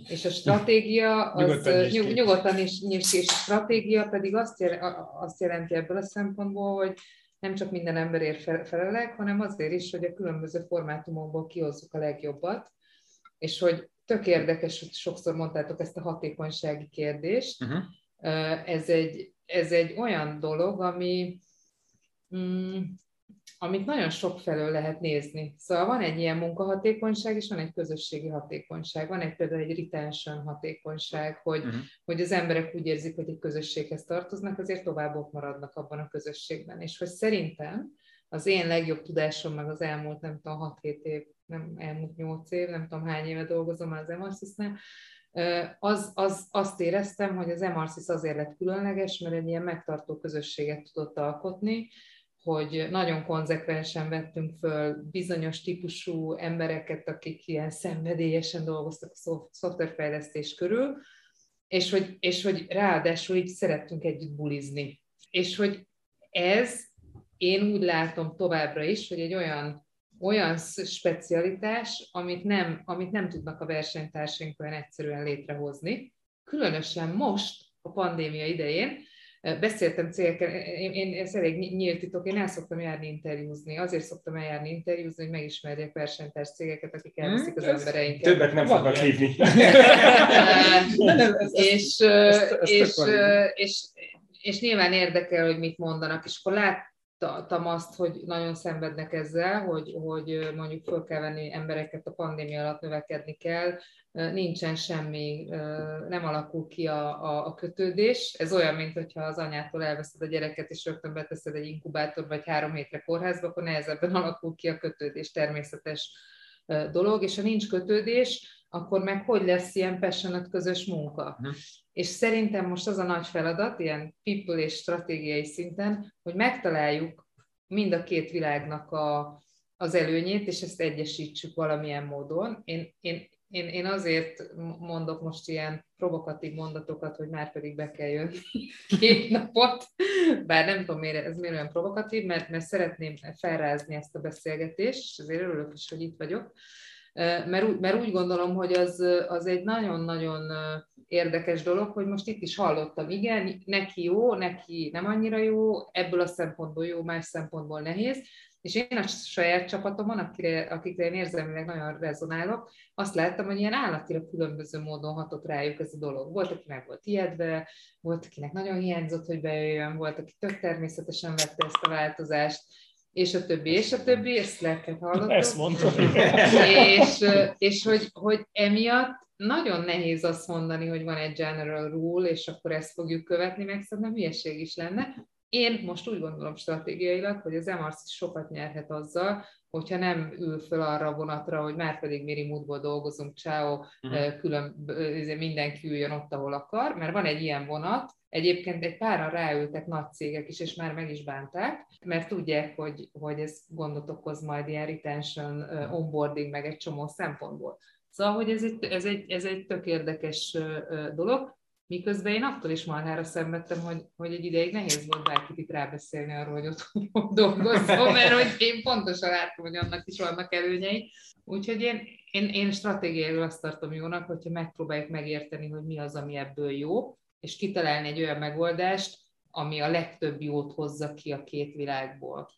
és a stratégia, <laughs> az nyugodtan, nyug, nyugodtan is nyílt ki, és a stratégia pedig azt, jel, azt jelenti ebből a szempontból, hogy nem csak minden emberért felelek, hanem azért is, hogy a különböző formátumokból kihozzuk a legjobbat, és hogy tök érdekes, hogy sokszor mondtátok ezt a hatékonysági kérdést. Uh-huh. Ez, egy, ez egy olyan dolog, ami, mm, amit nagyon sok felől lehet nézni. Szóval van egy ilyen munkahatékonyság, és van egy közösségi hatékonyság. Van egy például egy retention hatékonyság, hogy, uh-huh. hogy az emberek úgy érzik, hogy egy közösséghez tartoznak, azért tovább ott maradnak abban a közösségben. És hogy szerintem az én legjobb tudásom, meg az elmúlt, nem tudom, 6-7 év, nem elmúlt 8 év, nem tudom hány éve dolgozom az Emarsys-nál, az, az, azt éreztem, hogy az Emarsis azért lett különleges, mert egy ilyen megtartó közösséget tudott alkotni, hogy nagyon konzekvensen vettünk föl bizonyos típusú embereket, akik ilyen szenvedélyesen dolgoztak a szoftverfejlesztés körül, és hogy, és hogy ráadásul így szerettünk együtt bulizni. És hogy ez, én úgy látom továbbra is, hogy egy olyan, olyan specialitás, amit nem, amit nem tudnak a versenytársaink olyan egyszerűen létrehozni. Különösen most, a pandémia idején, Beszéltem cégekkel, én, én ez elég nyílt titok, én el szoktam járni interjúzni. Azért szoktam eljárni interjúzni, hogy megismerjek versenytárs cégeket, akik hmm, elviszik az embereinket. Többet nem fognak hívni. <laughs> és, és, és, és nyilván érdekel, hogy mit mondanak, és akkor lát, tapasztaltam azt, hogy nagyon szenvednek ezzel, hogy, hogy mondjuk föl kell venni embereket a pandémia alatt növekedni kell, nincsen semmi, nem alakul ki a, a, a kötődés. Ez olyan, mint hogyha az anyától elveszed a gyereket, és rögtön beteszed egy inkubátor, vagy három hétre kórházba, akkor nehezebben <laughs> alakul ki a kötődés, természetes dolog, és ha nincs kötődés, akkor meg hogy lesz ilyen passionate közös munka. És szerintem most az a nagy feladat, ilyen people és stratégiai szinten, hogy megtaláljuk mind a két világnak a, az előnyét, és ezt egyesítsük valamilyen módon. Én, én, én, én azért mondok most ilyen provokatív mondatokat, hogy már pedig be kell jönni <laughs> két napot, bár nem tudom, miért, ez miért olyan provokatív, mert, mert szeretném felrázni ezt a beszélgetést, és azért örülök is, hogy itt vagyok, mert, mert úgy gondolom, hogy az, az egy nagyon-nagyon érdekes dolog, hogy most itt is hallottam, igen, neki jó, neki nem annyira jó, ebből a szempontból jó, más szempontból nehéz, és én a saját csapatomon, akikre, akikre én érzelmileg nagyon rezonálok, azt láttam, hogy ilyen állatira különböző módon hatott rájuk ez a dolog. Volt, aki meg volt ijedve, volt, akinek nagyon hiányzott, hogy bejöjjön, volt, aki tök természetesen vette ezt a változást, és a többi, és a többi, ezt leket hallottuk. Ezt mondtam. és, és hogy, hogy emiatt nagyon nehéz azt mondani, hogy van egy general rule, és akkor ezt fogjuk követni, meg szerintem hülyeség is lenne. Én most úgy gondolom stratégiailag, hogy az MRC sokat nyerhet azzal, hogyha nem ül föl arra a vonatra, hogy már pedig mi remote dolgozunk, ciao, uh-huh. külön, mindenki üljön ott, ahol akar, mert van egy ilyen vonat, Egyébként egy páran ráültek nagy cégek is, és már meg is bánták, mert tudják, hogy, hogy ez gondot okoz majd ilyen retention, onboarding, meg egy csomó szempontból. Szóval, hogy ez egy, ez egy, ez egy tök érdekes dolog, miközben én attól is marhára szenvedtem, hogy, hogy egy ideig nehéz volt bárkit itt rábeszélni arról, hogy ott <laughs> dolgozom, mert hogy én pontosan látom, hogy annak is vannak előnyei. Úgyhogy én, én, én stratégiailag azt tartom jónak, hogyha megpróbáljuk megérteni, hogy mi az, ami ebből jó, és kitalálni egy olyan megoldást, ami a legtöbb jót hozza ki a két világból.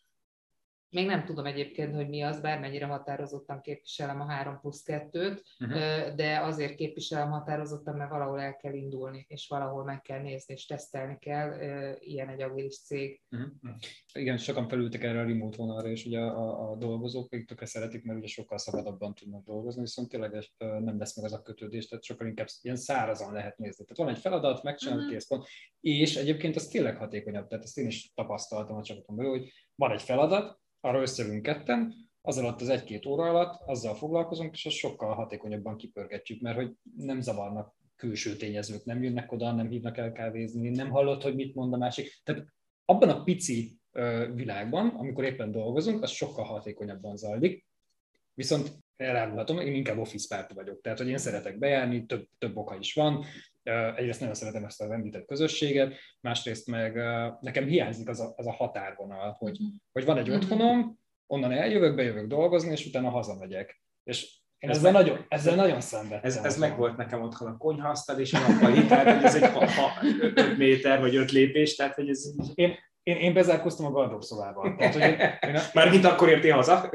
Még nem tudom egyébként, hogy mi az, bármennyire határozottan képviselem a 3 plusz 2-t, uh-huh. de azért képviselem határozottan, mert valahol el kell indulni, és valahol meg kell nézni, és tesztelni kell, ilyen egy agilis cég. Uh-huh. Igen, sokan felültek erre a remote vonalra, és ugye a, a, dolgozók akik tökre szeretik, mert ugye sokkal szabadabban tudnak dolgozni, viszont tényleg nem lesz meg az a kötődés, tehát sokkal inkább ilyen szárazan lehet nézni. Tehát van egy feladat, megcsinálod, uh-huh. kész pont. És egyébként az tényleg hatékonyabb, tehát ezt én is tapasztaltam a csapatomban, hogy van egy feladat, arra összejövünk ketten, az alatt az egy-két óra alatt azzal foglalkozunk, és azt sokkal hatékonyabban kipörgetjük, mert hogy nem zavarnak külső tényezők, nem jönnek oda, nem hívnak el kávézni, nem hallott, hogy mit mond a másik. Tehát abban a pici világban, amikor éppen dolgozunk, az sokkal hatékonyabban zajlik. Viszont elárulhatom, én inkább office párt vagyok. Tehát, hogy én szeretek bejárni, több, több oka is van. Egyrészt nagyon szeretem ezt az említett közösséget, másrészt meg nekem hiányzik az a, az a határvonal, hogy, mhm. hogy van egy mhm. otthonom, onnan eljövök, bejövök dolgozni, és utána hazamegyek. És én ez ezzel, meg, nagyon, ezzel nagyon szenvedtem. Ez, ez meg volt nekem otthon a konyhasztal és a nappali, tehát hogy ez egy 5 méter vagy 5 lépés, tehát hogy ez... Én, én, én bezárkoztam a gardrób szobában. Tehát, hogy én, én a... Mármint akkor értél haza? <laughs>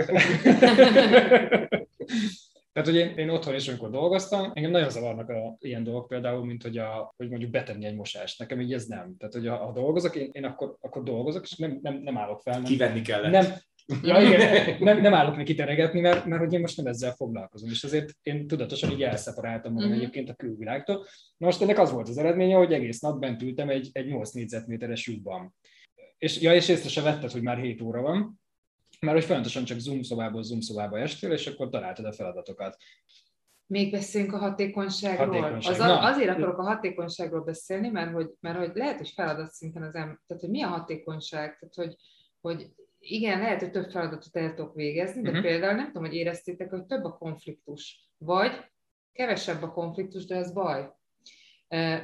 Tehát, hogy én, én otthon is, amikor dolgoztam, engem nagyon zavarnak a ilyen dolgok például, mint hogy, a, hogy mondjuk betenni egy mosást. Nekem így ez nem. Tehát, hogy ha dolgozok, én, én akkor, akkor dolgozok, és nem, nem, nem állok fel. Nem, Kivenni kellett. Nem, Ja, <laughs> igen, nem, nem állok neki teregetni, mert, mert hogy én most nem ezzel foglalkozom, és azért én tudatosan így elszeparáltam magam uh-huh. egyébként a külvilágtól. Na most ennek az volt az eredménye, hogy egész nap bent ültem egy, egy 8 négyzetméteres lyukban. És, ja, és észre se vetted, hogy már 7 óra van, mert hogy folyamatosan csak Zoom szobából Zoom szobába estél, és akkor találtad a feladatokat. Még beszélünk a hatékonyságról. Hatékonyság. Az, Na. azért akarok a hatékonyságról beszélni, mert hogy, mert hogy lehet, hogy feladat szinten az ember, tehát hogy mi a hatékonyság, tehát hogy, hogy igen, lehet, hogy több feladatot el tudok végezni, de uh-huh. például nem tudom, hogy éreztétek, hogy több a konfliktus, vagy kevesebb a konfliktus, de ez baj.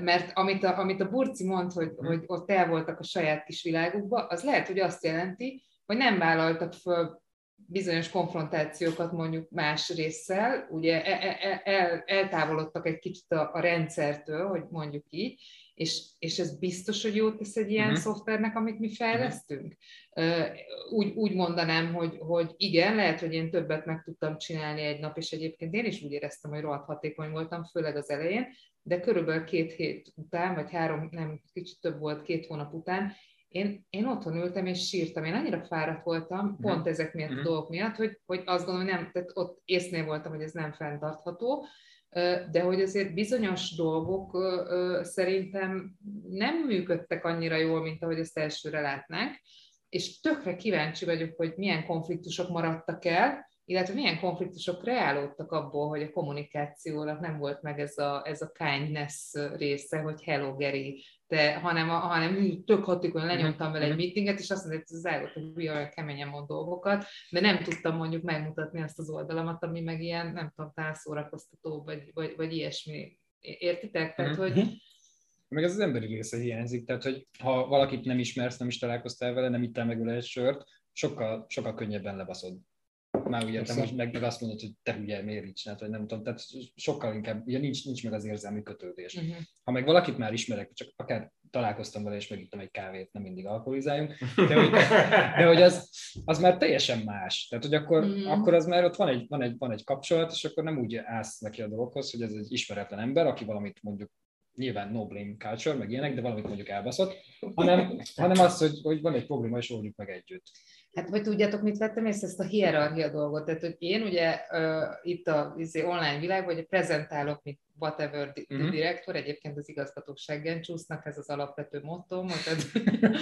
Mert amit a, amit a Burci mond, hogy, uh-huh. hogy ott el voltak a saját kis világukba, az lehet, hogy azt jelenti, hogy nem vállaltak föl bizonyos konfrontációkat mondjuk más résszel, ugye el, el, el, eltávolodtak egy kicsit a, a rendszertől, hogy mondjuk így, és, és ez biztos, hogy jót tesz egy ilyen uh-huh. szoftvernek, amit mi fejlesztünk. Uh, úgy, úgy mondanám, hogy, hogy igen, lehet, hogy én többet meg tudtam csinálni egy nap, és egyébként én is úgy éreztem, hogy rohadt hatékony voltam, főleg az elején, de körülbelül két hét után, vagy három, nem, kicsit több volt, két hónap után, én, én otthon ültem és sírtam. Én annyira fáradt voltam, uh-huh. pont ezek miatt uh-huh. a dolgok miatt, hogy, hogy azt gondolom, hogy nem, tehát ott észnél voltam, hogy ez nem fenntartható, de hogy azért bizonyos dolgok szerintem nem működtek annyira jól, mint ahogy ezt elsőre látnánk, és tökre kíváncsi vagyok, hogy milyen konfliktusok maradtak el, illetve milyen konfliktusok kreálódtak abból, hogy a kommunikációnak nem volt meg ez a, ez a kindness része, hogy hello Geri, de, hanem, hanem tök hatékony lenyomtam vele egy mhm. meetinget, és azt mondta, hogy az ágot, hogy olyan keményen mond dolgokat, de nem tudtam mondjuk megmutatni azt az oldalamat, ami meg ilyen, nem tudom, tálszórakoztató, vagy, vagy, vagy ilyesmi. Értitek? Tehát, hogy, mhm. meg ez az emberi része hiányzik, tehát hogy ha valakit nem ismersz, nem is találkoztál vele, nem ittál meg vele egy sört, sokkal, sokkal könnyebben lebaszod már ugye te most meg, meg azt mondod, hogy te ugye miért így csinált, vagy nem tudom, tehát sokkal inkább, ugye nincs, nincs meg az érzelmi kötődés. Uh-huh. Ha meg valakit már ismerek, csak akár találkoztam vele, és megittem egy kávét, nem mindig alkoholizáljunk, de hogy, de hogy az, az már teljesen más. Tehát, hogy akkor, uh-huh. akkor az már ott van egy, van, egy, van egy kapcsolat, és akkor nem úgy állsz neki a dologhoz, hogy ez egy ismeretlen ember, aki valamit mondjuk nyilván no blame culture, meg ilyenek, de valamit mondjuk elbaszott, hanem, hanem az, hogy, hogy van egy probléma, és oldjuk meg együtt. Hát, vagy tudjátok, mit vettem észre, ezt a hierarchia dolgot. Tehát, hogy én ugye uh, itt a izé, online világban, hogy prezentálok, mint whatever mm-hmm. direktor, egyébként az igazgatóság csúsznak, ez az alapvető mottom, tehát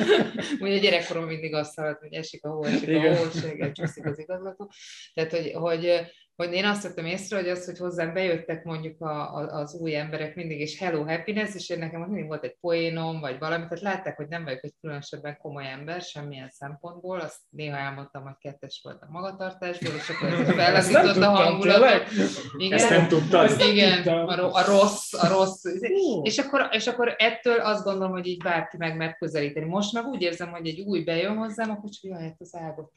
<laughs> ugye gyerekkorom mindig azt hallott, hogy esik a hó, esik Igen. a hó, csúszik az igazgató. Tehát, hogy, hogy hogy én azt vettem észre, hogy az, hogy hozzám bejöttek mondjuk a, a, az új emberek mindig, és hello happiness, és én nekem mindig volt egy poénom, vagy valami, tehát látták, hogy nem vagyok egy különösebben komoly ember semmilyen szempontból, azt néha elmondtam, hogy kettes volt a magatartásból, és akkor ez fellazított a hangulatot. Igen, Ezt nem tudtad. Igen, a, a rossz, a rossz. És akkor, és akkor ettől azt gondolom, hogy így bárki meg megközelíteni. Most meg úgy érzem, hogy egy új bejön hozzám, akkor csak jaj, hát az ágot.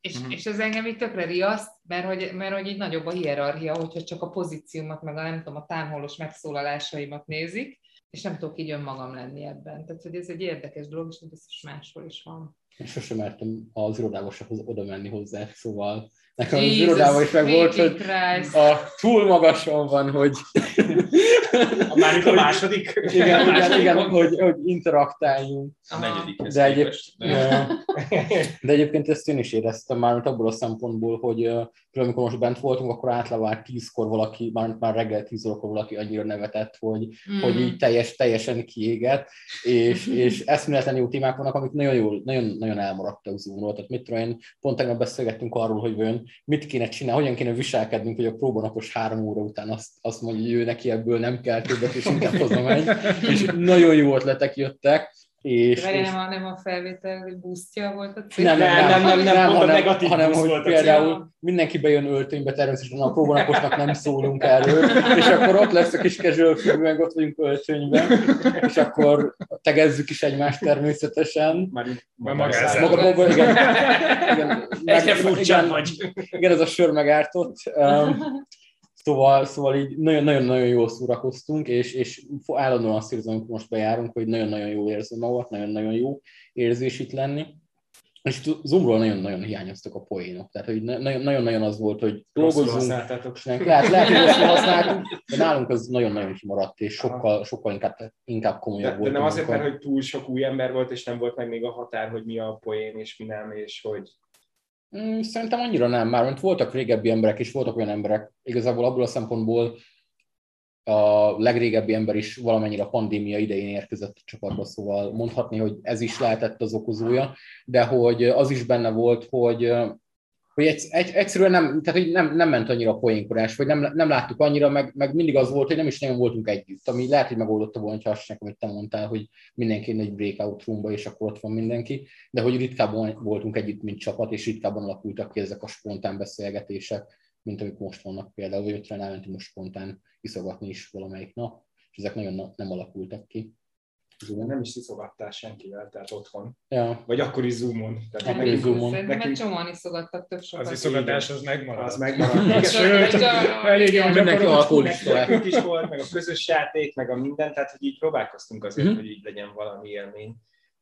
És, mm-hmm. és ez engem így tökre riaszt, mert hogy, mert hogy így nagyobb a hierarchia, hogyha csak a pozíciómat, meg a nem tudom, a támholos megszólalásaimat nézik, és nem tudok így önmagam lenni ebben. Tehát, hogy ez egy érdekes dolog, és biztos máshol is van. Sosem mertem az irodába oda menni hozzá, szóval Nekem az irodában is meg volt, hogy a túl magason van, hogy... A másik a második. Igen, a második igen, igen hogy, hogy interaktáljunk. A negyedikhez de, egyéb, <laughs> de egyébként ezt én is éreztem már abból a szempontból, hogy például amikor most bent voltunk, akkor átlevált tízkor valaki, már, már reggel tíz órakor valaki annyira nevetett, hogy, mm. hogy így teljes, teljesen kiégett, és, <laughs> és eszméletlen jó témák vannak, amik nagyon jól, nagyon, nagyon elmaradtak zónról. Tehát mit tudom én, pont tegnap beszélgettünk arról, hogy olyan mit kéne csinálni, hogyan kéne viselkednünk, hogy a próbanapos három óra után azt, azt mondja, hogy ő neki ebből nem kell többet, és inkább hazamegy. És nagyon jó ötletek jöttek, És, Várjál, és nem a, nem a felvétel, hogy boostja volt a cég? nem, nem, nem, nem, nem, nem, a hanem, negatív hanem hogy például cél. mindenki bejön öltönybe, természetesen a próbanaposnak nem szólunk erről, és akkor ott lesz a kis casual meg ott vagyunk öltönyben, és akkor tegezzük is egymást természetesen. Már magászállás. Maga, maga, igen, igen, meg- igen, vagy. igen, ez a sör megártott. Um, Szóval, szóval így nagyon-nagyon jól szórakoztunk, és, és állandóan azt érzem, amikor most bejárunk, hogy nagyon-nagyon jól érzem magam, nagyon-nagyon jó érzés itt lenni. És Zoomról nagyon-nagyon hiányoztak a poénok. Tehát, hogy na- nagyon- nagyon-nagyon az volt, hogy dolgozzunk, lehet, lehet, hogy rosszul használtuk, de nálunk az nagyon-nagyon kimaradt, és sokkal, sokkal inkább, inkább komolyabb De, volt. de nem azért, mert hogy túl sok új ember volt, és nem volt meg még a határ, hogy mi a poén, és mi nem, és hogy... Mm, Szerintem annyira nem, már mert voltak régebbi emberek is, voltak olyan emberek, igazából abból a szempontból a legrégebbi ember is valamennyire a pandémia idején érkezett a csapatba, szóval mondhatni, hogy ez is lehetett az okozója, de hogy az is benne volt, hogy, hogy egy, egy, egyszerűen nem, tehát hogy nem, nem ment annyira a poénkodás, vagy nem, nem láttuk annyira, meg, meg mindig az volt, hogy nem is nagyon voltunk együtt, ami lehet, hogy megoldotta volna, ha azt amit te mondtál, hogy mindenki egy breakout roomba, és akkor ott van mindenki, de hogy ritkábban voltunk együtt, mint csapat, és ritkábban alakultak ki ezek a spontán beszélgetések, mint amik most vannak. Például, vagy ötven elmentünk most spontán iszogatni is valamelyik nap, és ezek nagyon na- nem alakultak ki. De nem is iszogattál senkivel, tehát otthon. Ja, Vagy akkor is Zoomon. Tehát is nekünk- Zoomon. Szerintem egy Nekünk- csomóan iszogattak több sokat. Az iszogatás az megmarad. Az megmaradt. <laughs> Igen, Sőt, elég jól Mindenki alkoholista. Nekünk is volt, meg a közös játék, meg a minden, tehát hogy így próbálkoztunk azért, Mhm. hogy így legyen valami élmény,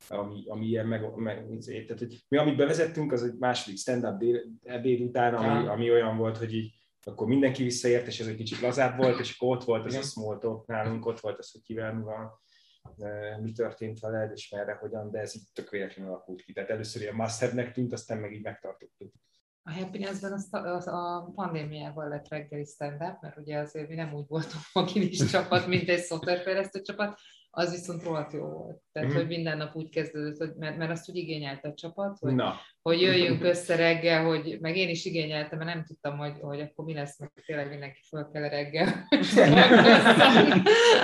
ami, ami ilyen meg, meg izé, tehát, hogy mi amit bevezettünk, az egy második stand-up dél, ebéd után, ami, ami olyan volt, hogy így akkor mindenki visszaért, és ez egy kicsit lazább volt, és akkor ott volt ez a Igen. small talk nálunk, ott volt az, hogy kivel mi van, mi történt veled, és merre, hogyan, de ez így tök véletlenül alakult ki. Tehát először ilyen must tűnt, aztán meg így megtartottuk. A Happiness-ben az, az a pandémiával lett reggeli stand-up, mert ugye azért mi nem úgy voltunk <laughs> agilis csapat, mint egy szoftverfejlesztő csapat, az viszont rohadt jó volt. Tehát, Mhm. hogy minden nap úgy kezdődött, hogy, mert, mert azt úgy igényelte a csapat, hogy, Na, hogy jöjjünk össze reggel, hogy meg én is igényeltem, mert nem tudtam, hogy, hogy akkor mi lesz, meg tényleg mindenki föl kell reggel.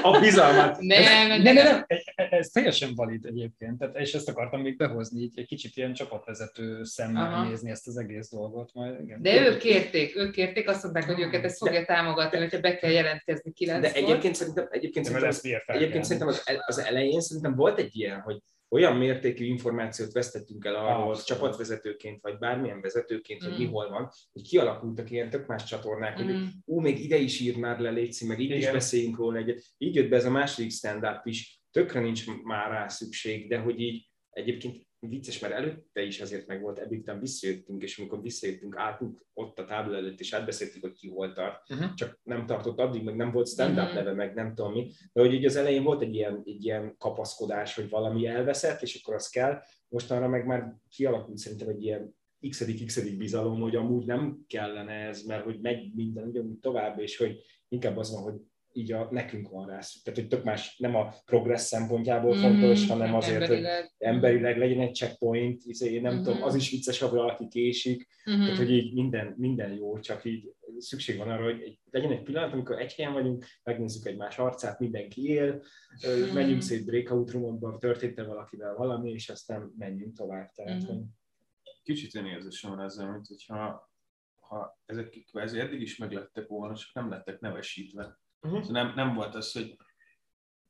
a bizalmat. nem, Nem, nem, nem, ez, ez teljesen valid egyébként, tehát, és ezt akartam még behozni, így egy kicsit ilyen csapatvezető szemmel Aha. nézni ezt az egész dolgot. Majd, igen. De ők kérték, ők kérték, azt mondták, hogy őket ezt fogja támogatni, hogyha be kell jelentkezni De 9 egyébként szerintem, egyébként Nem, szerintem, ez fel egyébként szerintem az, az elején szerintem volt egy ilyen, hogy olyan mértékű információt vesztettünk el arról, Abszolút. csapatvezetőként, vagy bármilyen vezetőként, hogy Mm. mi hol van, hogy kialakultak ilyen tök más csatornák, hogy Mm. ú, még ide is ír már le, Léci, meg így is Igen. beszéljünk róla egyet. Így jött be ez a második stand-up is, tökre nincs már rá szükség, de hogy így egyébként vicces, mert előtte is azért meg volt, ebben után visszajöttünk, és amikor visszajöttünk, álltunk ott a tábla előtt, és átbeszéltük, hogy ki hol tart, Uh-huh. csak nem tartott addig, meg nem volt stand-up Mhm. neve, meg nem tudom mi, de hogy így az elején volt egy ilyen, egy ilyen kapaszkodás, hogy valami elveszett, és akkor az kell, mostanra meg már kialakult szerintem egy ilyen x x bizalom, hogy amúgy nem kellene ez, mert hogy megy minden ugyanúgy tovább, és hogy inkább az van, hogy így a, nekünk van rá szükség. Tehát, hogy tök más, nem a progressz szempontjából fontos, Mm, hanem azért, hogy emberileg. emberileg legyen egy checkpoint, izé, én nem Mhm. tudom, az is vicces, ha valaki késik, Mhm. tehát, hogy így minden, minden jó, csak így szükség van arra, hogy egy, legyen egy pillanat, amikor egy helyen vagyunk, megnézzük egymás arcát, mindenki él, ö, Mhm. menjünk szét breakout roomokba, történt-e valakivel valami, és aztán menjünk tovább. Tehát, Mhm. hogy Kicsit én érzésem van ezzel, mint hogyha ha ezek kvázi eddig is meglettek volna, csak nem lettek nevesítve. Szóval nem, nem volt az, hogy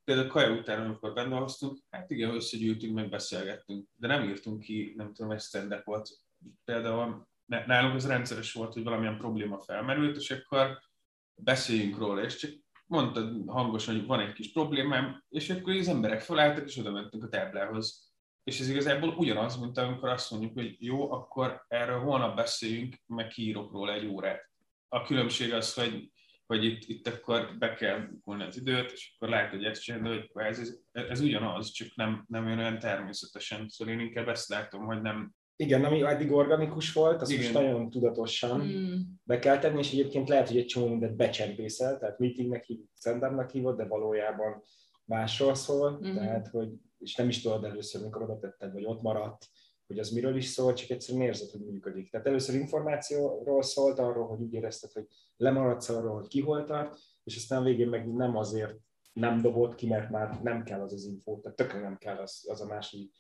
például kaja után, amikor benne hoztunk, hát igen, összegyűltünk, meg beszélgettünk, de nem írtunk ki, nem tudom, egy stand volt. Például nálunk az rendszeres volt, hogy valamilyen probléma felmerült, és akkor beszéljünk róla, és csak mondtad hangosan, hogy van egy kis problémám, és akkor az emberek felálltak, és oda mentünk a táblához. És ez igazából ugyanaz, mint amikor azt mondjuk, hogy jó, akkor erről holnap beszéljünk, meg kiírok róla egy órát. A különbség az, hogy, hogy itt, itt akkor be kell volna az időt, és akkor látod, hogy ezt csinálod, hogy ez, ez, ez, ugyanaz, csak nem, nem jön olyan természetesen. Szóval én inkább ezt látom, hogy nem, igen, ami eddig organikus volt, azt Igen. most nagyon tudatosan Mm. be kell tenni, és egyébként lehet, hogy egy csomó mindent becsempészel, tehát meetingnek hívod, stand hívod, de valójában másról szól, Mhm. tehát hogy, és nem is tudod először, mikor oda tetted, vagy ott maradt, hogy az miről is szól, csak egyszerűen érzed, hogy működik. Tehát először információról szólt, arról, hogy úgy érezted, hogy lemaradsz arról, hogy ki hol tart, és aztán végén meg nem azért nem dobott ki, mert már nem kell az az info, tehát tökre nem kell az, az a másik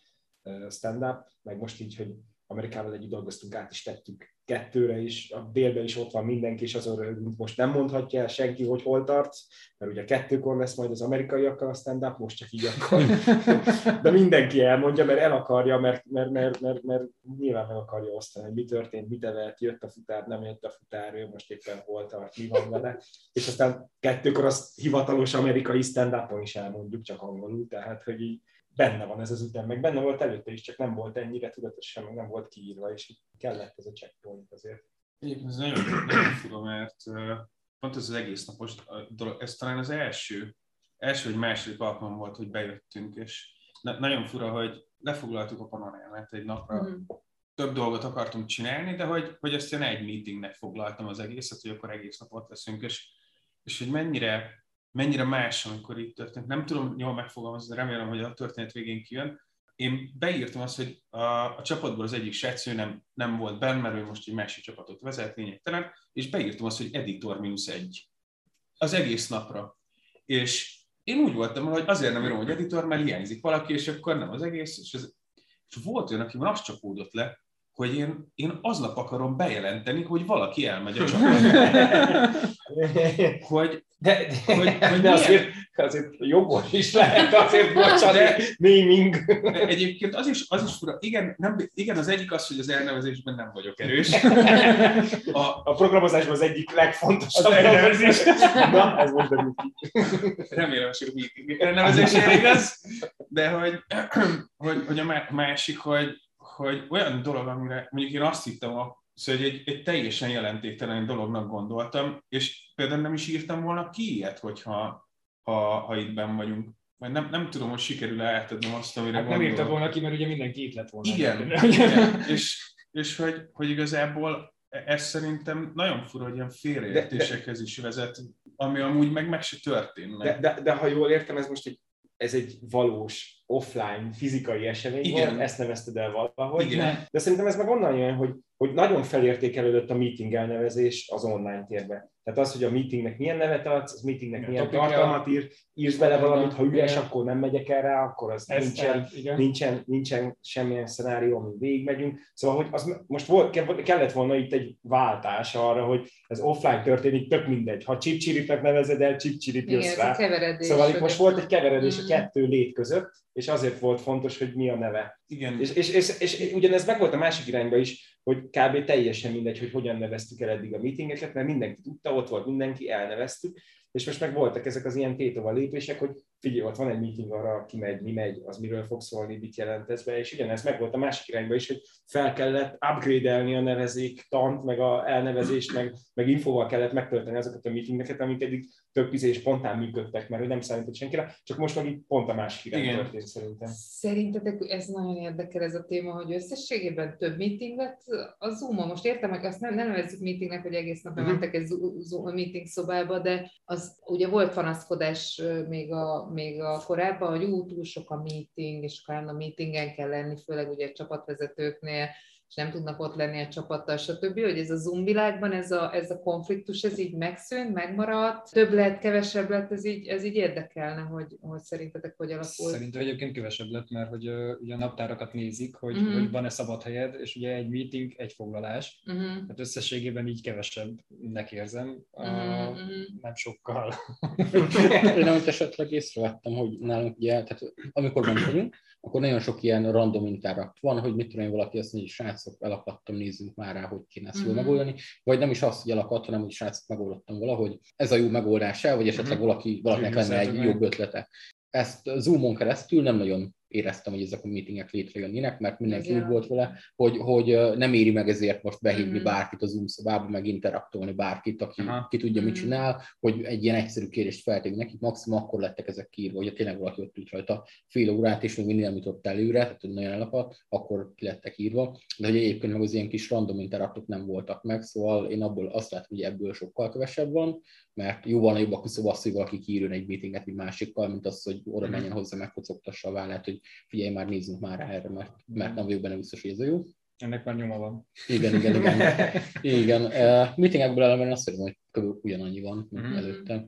stand-up, meg most így, hogy Amerikával együtt dolgoztunk, át is tettük kettőre is, a délben is ott van mindenki, és azon röhögünk. Most nem mondhatja el senki, hogy hol tartsz, mert ugye kettőkor lesz majd az amerikaiakkal a stand-up, most csak így akkor. De mindenki elmondja, mert el akarja, mert, mert, mert, mert, mert nyilván meg akarja osztani, hogy mi történt, mit evett, jött a futár, nem jött a futár, ő most éppen hol tart, mi van vele. És aztán kettőkor azt hivatalos amerikai stand-upon is elmondjuk, csak angolul, tehát hogy így benne van ez az ütem, meg benne volt előtte is, csak nem volt ennyire tudatosan, meg nem volt kiírva, és kellett ez a checkpoint azért. Egyébként ez nagyon, nagyon fura, mert pont ez az egész napos dolog, ez talán az első, első vagy második alkalom volt, hogy bejöttünk, és na- nagyon fura, hogy lefoglaltuk a panorámát egy napra, mm-hmm. több dolgot akartunk csinálni, de hogy, hogy ezt én egy meetingnek foglaltam az egészet, hogy akkor egész nap ott leszünk, és, és hogy mennyire mennyire más, amikor itt történt. Nem tudom jól megfogalmazni, de remélem, hogy a történet végén kijön. Én beírtam azt, hogy a, a csapatból az egyik srácő nem, nem volt benne, mert ő most egy másik csapatot vezet, lényegtelen, és beírtam azt, hogy editor mínusz egy. Az egész napra. És én úgy voltam, hogy azért nem írom, hogy editor, mert hiányzik valaki, és akkor nem az egész. És, ez, és volt olyan, aki azt csapódott le, hogy én, én aznap akarom bejelenteni, hogy valaki elmegy a csapatba. <laughs> hogy de, de, hogy, hogy de azért, azért jogos is lehet azért bocsani, naming. Egyébként az is, az is fura. Igen, nem, igen, az egyik az, hogy az elnevezésben nem vagyok erős. <laughs> A, a programozásban az egyik legfontosabb az elnevezés. Na, ez most derül Remélem, hogy elnevezés igaz, de hogy, <clears throat> hogy, hogy a másik, hogy, hogy olyan dolog, amire mondjuk én azt hittem a Szóval egy, egy teljesen jelentéktelen dolognak gondoltam, és például nem is írtam volna ki ilyet, hogyha ha, ha itt benn vagyunk. Vagy nem, nem tudom, hogy sikerül-e átadnom azt, amire hát nem írta volna ki, mert ugye mindenki itt lett volna. Igen, <laughs> igen. és, és hogy, hogy igazából ez szerintem nagyon fura, hogy ilyen félreértésekhez is vezet, ami amúgy meg meg se történt. De, de, de ha jól értem, ez most egy, ez egy valós offline, fizikai esemény Igen. volt, ezt nevezted el valahogy. Igen. De szerintem ez meg onnan jön, hogy hogy nagyon felértékelődött a meeting elnevezés az online térbe. Tehát az, hogy a meetingnek milyen nevet adsz, az meetingnek milyen tartalmat ír, írsz bele valamit, ha üres, akkor nem megyek el rá, akkor az Ez nincsen, el, nincsen, nincsen semmilyen szenárió, ami végigmegyünk. Szóval, hogy az most volt, kellett volna itt egy váltás arra, hogy ez offline történik, tök mindegy. Ha chipchiripnek nevezed el, chipchirip jössz rá. Szóval itt most volt egy keveredés a mm. kettő lét között, és azért volt fontos, hogy mi a neve. Igen. És, és, és, és, ugyanez meg volt a másik irányba is, hogy kb. teljesen mindegy, hogy hogyan neveztük el eddig a meetingeket, mert mindenki tudta, ott volt mindenki, elneveztük, és most meg voltak ezek az ilyen tétova lépések, hogy figyelj, ott van egy meeting arra, ki megy, mi megy, az miről fog szólni, mit jelent ez be, és ugyanez meg volt a másik irányba is, hogy fel kellett upgrade-elni a nevezék tant, meg a elnevezést, meg, meg infóval kellett megtölteni azokat a meetingeket, amik eddig több izé spontán működtek, mert ő nem számított senkire, csak most meg itt pont a másik irány történt szerintem. Szerintetek ez nagyon érdekel ez a téma, hogy összességében több meeting lett a zoom -on. Most értem, hogy azt nem, nem nevezzük meetingnek, hogy egész nap uh-huh. mentek egy Zoom meeting szobába, de az ugye volt panaszkodás még a, még a korábban, hogy ú, túl sok a meeting, és akkor a meetingen kell lenni, főleg ugye a csapatvezetőknél, és nem tudnak ott lenni a csapattal, stb., hogy ez a Zoom világban ez a, ez a konfliktus, ez így megszűnt, megmaradt, több lett, kevesebb lett, ez így, ez így érdekelne, hogy, hogy szerintetek hogy alakul. Szerintem egyébként kevesebb lett, mert hogy uh, ugye a naptárakat nézik, hogy, uh-huh. hogy van-e szabad helyed, és ugye egy meeting, egy foglalás, uh-huh. tehát összességében így kevesebbnek érzem, uh-huh. uh, nem sokkal. <laughs> Én amit esetleg észrevettem, hogy nálunk ugye, tehát amikor mentünk, akkor nagyon sok ilyen random interakt van, hogy mit tudom én, valaki azt mondja, hogy srácok, elakadtam, nézzünk már rá, hogy kéne ezt jól mm-hmm. megoldani, vagy nem is azt, hogy elakadt, hanem hogy srácok, megoldottam valahogy. Ez a jó megoldás vagy esetleg mm-hmm. valaki, valakinek lenne egy jobb ötlete. Ezt Zoomon keresztül nem nagyon éreztem, hogy ezek a meetingek létrejönnének, mert mindenki úgy volt vele, hogy, hogy nem éri meg ezért most behívni mm. bárkit a Zoom szobába, meg interaktolni bárkit, aki Aha. ki tudja, mit mm. csinál, hogy egy ilyen egyszerű kérést feltenni nekik, maximum akkor lettek ezek kiírva, hogy tényleg valaki ott ült rajta fél órát, és még mindig nem jutott előre, tehát hogy nagyon elapadt, akkor ki lettek írva, de hogy egyébként meg az ilyen kis random interaktok nem voltak meg, szóval én abból azt látom, hogy ebből sokkal kevesebb van, mert jóval nagyobb a küszöb az, hogy valaki kiírjon egy meetinget egy másikkal, mint az, hogy oda mhm. menjen hozzá, megkocogtassa a vállát, hogy figyelj már, nézzünk már erre, mert, mert nem vagyok benne biztos, hogy ez a jó. Ennek már nyoma van. Igen, igen, igen. <laughs> igen. Uh, meetingekből ellenben azt mondom, hogy kb. ugyanannyi van, mint mm-hmm. előtte.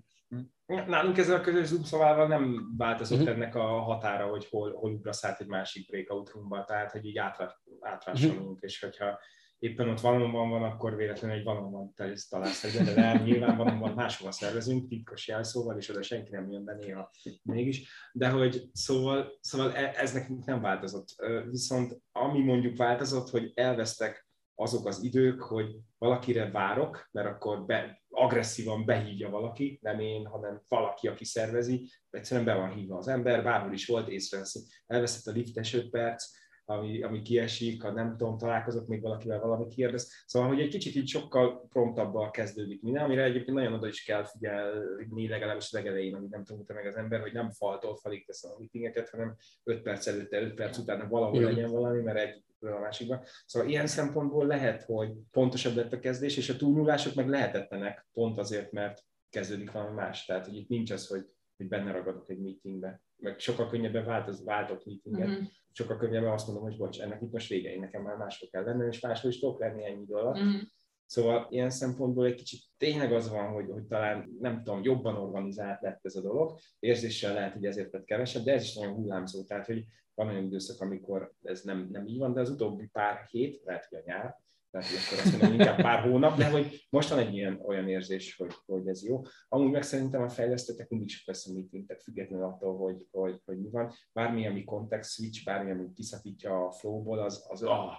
Nálunk ezzel a közös Zoom szobával nem változott Mhm. ennek a határa, hogy hol, hol ugrasz át egy másik breakout roomba, tehát hogy így átra- átrássalunk, és hogyha éppen ott valóban van, akkor véletlenül egy valóban találsz egy de nem, nyilván valóban máshova szervezünk, titkos jelszóval, és oda senki nem jön be néha mégis, de hogy szóval, szóval e- ez nekünk nem változott. Viszont ami mondjuk változott, hogy elvesztek azok az idők, hogy valakire várok, mert akkor be, agresszívan behívja valaki, nem én, hanem valaki, aki szervezi, egyszerűen be van hívva az ember, bárhol is volt, észreveszi. Elveszett a liftes 5 perc, ami, ami kiesik, ha nem tudom, találkozok még valakivel, valami kérdez. Szóval, hogy egy kicsit így sokkal promptabbal kezdődik minden, amire egyébként nagyon oda is kell figyelni, legalábbis az legelején, amit nem tanulta meg az ember, hogy nem faltól falig teszem a meetingeket, hanem 5 perc előtte, 5 perc után valahol Igen. legyen valami, mert egy a másikba. Szóval ilyen szempontból lehet, hogy pontosabb lett a kezdés, és a túlnyúlások meg lehetetlenek pont azért, mert kezdődik valami más. Tehát, hogy itt nincs az, hogy, hogy benne ragadok egy meetingbe. Meg sokkal könnyebben változ, váltok meetinget, Mhm. Sokkal könnyebben azt mondom, hogy bocs, ennek itt most vége, én nekem már máshol kell lennem, és máshol is tudok lenni ennyi idő alatt. Mhm. Szóval ilyen szempontból egy kicsit tényleg az van, hogy, hogy talán nem tudom, jobban organizált lett ez a dolog, érzéssel lehet, hogy ezért lett kevesebb, de ez is nagyon hullámzó, tehát hogy van olyan időszak, amikor ez nem, nem így van, de az utóbbi pár hét, lehet, hogy a nyár, hogy akkor azt mondom, inkább pár hónap, de hogy most van egy ilyen olyan érzés, hogy, hogy ez jó. Amúgy meg szerintem a fejlesztőknek mindig sok lesz a meeting, tehát függetlenül attól, hogy, hogy, hogy mi van. Bármi, ami context switch, bármi, ami kiszakítja a flowból, az, az, ah,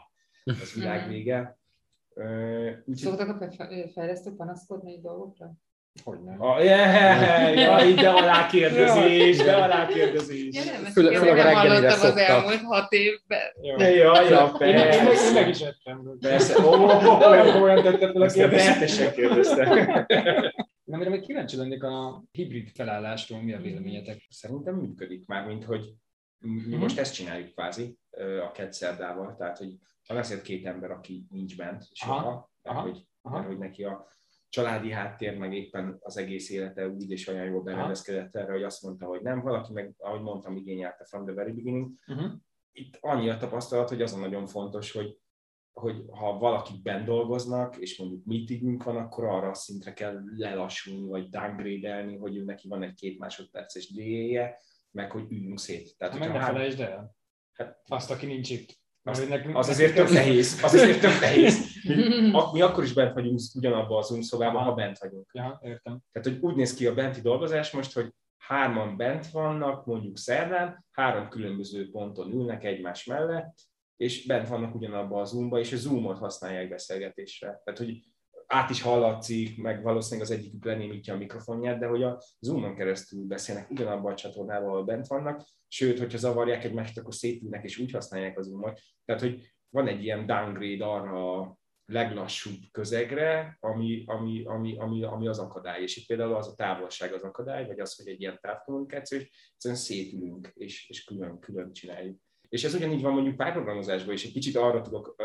az világ vége. Szoktak a fe- fejlesztők panaszkodni egy dolgokra? Hogy nem. Ah, yeah, jaj, de alá kérdezés, de alá kérdezés. Ja, nem, ezt Főleg- a nem reggelire hallottam az szoktak. elmúlt hat évben. Jó. De jaj, ja, Én, én, én, meg, én persze. meg is ettem. Persze, ó, olyan komolyan tetted fel a kérdést. bertesen kérdezte. <laughs> Nem, amire még kíváncsi lennék a hibrid felállásról, mi a véleményetek? Szerintem működik már, mint hogy mi most ezt csináljuk kvázi a két szerdával, tehát hogy van azért két ember, aki nincs bent soha, Aha, mert, aha, hogy, aha. hogy neki a családi háttér, meg éppen az egész élete úgy és olyan jól berendezkedett erre, hogy azt mondta, hogy nem, valaki meg, ahogy mondtam, igényelte from the very beginning. Uh-huh. Itt annyi a tapasztalat, hogy azon nagyon fontos, hogy hogy ha valakik bent dolgoznak, és mondjuk meetingünk van, akkor arra a szintre kell lelassulni, vagy downgrade-elni, hogy ő neki van egy két másodperces DE-je, meg hogy üljünk szét. Tehát, Hát meg ne há- felejtsd el. Hát- Azt, aki nincs itt. Mert nekünk- az azért tök nehéz, az azért tök nehéz. Mi, mi akkor is bent vagyunk ugyanabban a Zoom szobában, ha bent vagyunk. Ja, értem. Tehát, hogy úgy néz ki a benti dolgozás most, hogy hárman bent vannak, mondjuk szerdán, három különböző ponton ülnek egymás mellett, és bent vannak ugyanabban a Zoomba, és a Zoomot használják beszélgetésre. Tehát, hogy át is hallatszik, meg valószínűleg az egyikük lenémítja a mikrofonját, de hogy a Zoomon keresztül beszélnek ugyanabban a csatornában, ahol bent vannak, sőt, hogyha zavarják egymást, akkor szétülnek és úgy használják a Zoomot. Tehát, hogy van egy ilyen downgrade arra a leglassúbb közegre, ami, ami, ami, ami, ami az akadály. És itt például az a távolság az akadály, vagy az, hogy egy ilyen távkommunikáció, és egyszerűen szétülünk, és, és külön-külön csináljuk. És ez ugyanígy van mondjuk párprogramozásban, és egy kicsit arra tudok,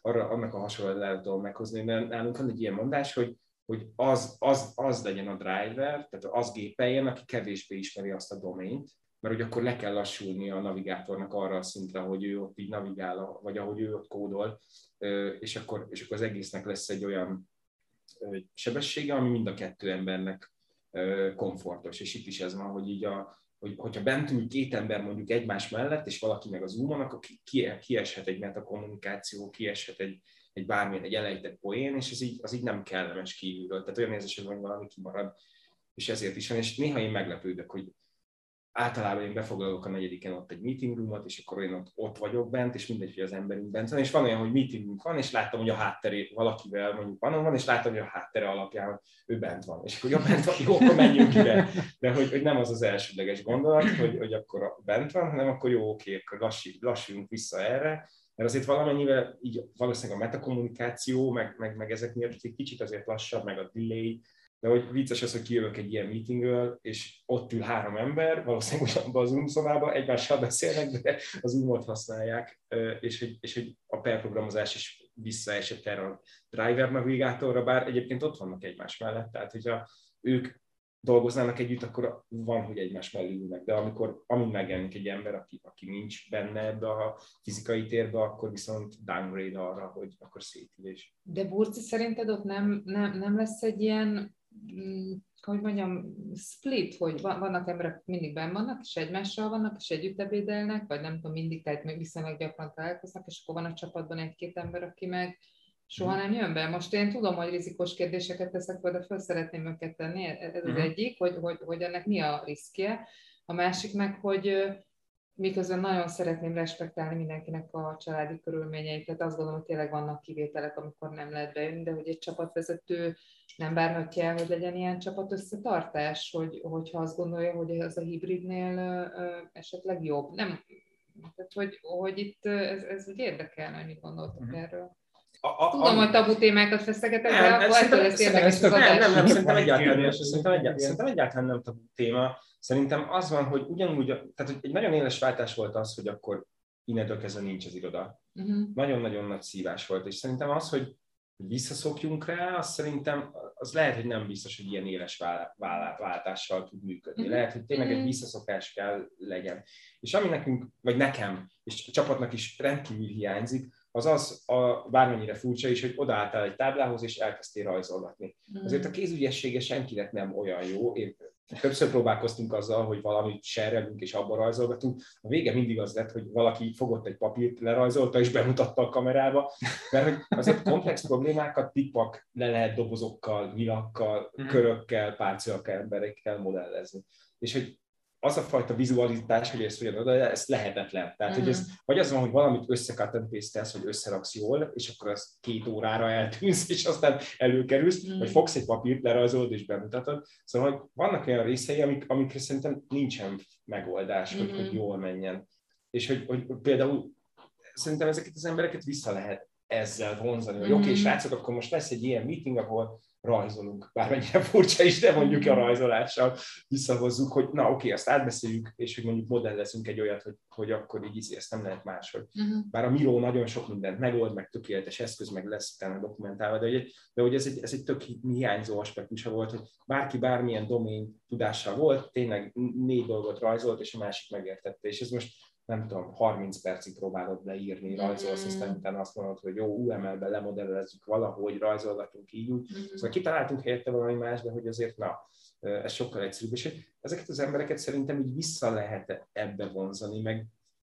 arra, annak a hasonlatot tudom meghozni, mert nálunk van egy ilyen mondás, hogy, hogy az, az, az legyen a driver, tehát az gépeljen, aki kevésbé ismeri azt a domaint, mert hogy akkor le kell lassulni a navigátornak arra a szintre, hogy ő ott így navigál, vagy ahogy ő ott kódol, és akkor, és akkor az egésznek lesz egy olyan sebessége, ami mind a kettő embernek komfortos. És itt is ez van, hogy így a, hogy, hogyha bent ül két ember mondjuk egymás mellett, és valaki meg az zoomon, akkor ki, kieshet egy metakommunikáció, kieshet egy, egy bármilyen, egy elejtett poén, és ez így, az így nem kellemes kívülről. Tehát olyan érzés, hogy valami kimarad, és ezért is van. És néha én meglepődök, hogy általában én befoglalok a negyediken ott egy meeting roomot, és akkor én ott, ott vagyok bent, és mindegy, hogy az emberünk bent van, és van olyan, hogy meetingünk van, és láttam, hogy a hátteré valakivel mondjuk van, van, és láttam, hogy a háttere alapján ő bent van. És akkor ja, bent van, jó, akkor menjünk ide. De hogy, hogy nem az az elsődleges gondolat, hogy, hogy akkor bent van, hanem akkor jó, oké, akkor lassí, lassuljunk vissza erre, mert azért valamennyivel így valószínűleg a metakommunikáció, meg, meg, meg ezek miatt egy kicsit azért lassabb, meg a delay, de hogy vicces az, hogy kijövök egy ilyen meetingről, és ott ül három ember, valószínűleg ugyanabban az Zoom szobában, egymással beszélnek, de az Zoomot használják, és hogy, és hogy a perprogramozás is visszaesett erre a driver navigátorra, bár egyébként ott vannak egymás mellett, tehát hogyha ők dolgoznának együtt, akkor van, hogy egymás mellé ülnek, de amikor amint megjelenik egy ember, aki, aki nincs benne ebbe a fizikai térbe, akkor viszont downgrade arra, hogy akkor szétülés. De Burci, szerinted ott nem, nem, nem lesz egy ilyen hogy mondjam, split, hogy vannak emberek, mindig benn vannak, és egymással vannak, és együtt ebédelnek, vagy nem tudom, mindig, tehát még viszonylag gyakran találkoznak, és akkor van a csapatban egy-két ember, aki meg soha nem jön be. Most én tudom, hogy rizikós kérdéseket teszek, de föl szeretném őket tenni, e-, ez az uh-huh. egyik, hogy, hogy, hogy ennek mi a riskje. A másik meg, hogy miközben nagyon szeretném respektálni mindenkinek a családi körülményeit, tehát azt gondolom, hogy tényleg vannak kivételek, amikor nem lehet bejönni, de hogy egy csapatvezető nem várhatja el, hogy legyen ilyen csapat összetartás, hogy, hogyha azt gondolja, hogy ez a hibridnél esetleg jobb. Nem, tehát hogy, hogy itt ez, ez úgy érdekelne, hogy mit gondoltok uh-huh. erről. A, a, Tudom, a... hogy tabu témákat feszegetek, de akkor ettől lesz érdekes nem, nem, nem, szerintem egyáltalán, nem, szerintem, egyáltalán, szerintem egyáltalán nem tabu téma. Szerintem az van, hogy ugyanúgy, tehát hogy egy nagyon éles váltás volt az, hogy akkor innentől kezdve nincs az iroda. Uh-huh. Nagyon-nagyon nagy szívás volt, és szerintem az, hogy visszaszokjunk rá, az szerintem az lehet, hogy nem biztos, hogy ilyen éles váltással tud működni. Uh-huh. Lehet, hogy tényleg egy visszaszokás kell legyen. És ami nekünk, vagy nekem, és a csapatnak is rendkívül hiányzik, az az, a, bármennyire furcsa is, hogy odaálltál egy táblához, és elkezdtél rajzolgatni. Mm. Azért a kézügyessége senkinek nem olyan jó. Én többször próbálkoztunk azzal, hogy valamit serrelünk és abban rajzolgatunk. A vége mindig az lett, hogy valaki fogott egy papírt, lerajzolta és bemutatta a kamerába, mert hogy azért komplex problémákat pikpak le lehet dobozokkal, nyilakkal, mm. körökkel, párcélakkel, emberekkel modellezni. És hogy az a fajta vizualizás, hogy ezt hogyan oda, ez lehetetlen. Tehát, mm. hogy ez, vagy az van, hogy valamit összecut and hogy összeraksz jól, és akkor az két órára eltűnsz, és aztán előkerülsz, mm. vagy fogsz egy papírt, lerajzolod és bemutatod. Szóval hogy vannak olyan részei, amik, amikre szerintem nincsen megoldás, mm. hogy, hogy mm. jól menjen. És hogy, hogy például szerintem ezeket az embereket vissza lehet ezzel vonzani, hogy mm. oké, okay, srácok, akkor most lesz egy ilyen meeting, ahol rajzolunk, bármennyire <laughs> furcsa is, de mondjuk a rajzolással visszahozzuk, hogy na oké, azt átbeszéljük, és hogy mondjuk modellezünk egy olyat, hogy, hogy akkor így izé, ezt nem lehet máshogy. Uh-huh. Bár a Miro nagyon sok mindent megold, meg tökéletes eszköz, meg lesz utána dokumentálva, de, hogy, de hogy ez egy, ez egy tök hiányzó aspektusa volt, hogy bárki bármilyen domain tudással volt, tényleg négy dolgot rajzolt, és a másik megértette, és ez most nem tudom, 30 percig próbálod leírni, rajzolsz, aztán utána azt mondod, hogy jó, UML-ben lemodellezzük valahogy, rajzolgatunk így úgy. Mm. Szóval kitaláltunk helyette valami más, de hogy azért na, ez sokkal egyszerűbb. És ezeket az embereket szerintem így vissza lehet ebbe vonzani, meg,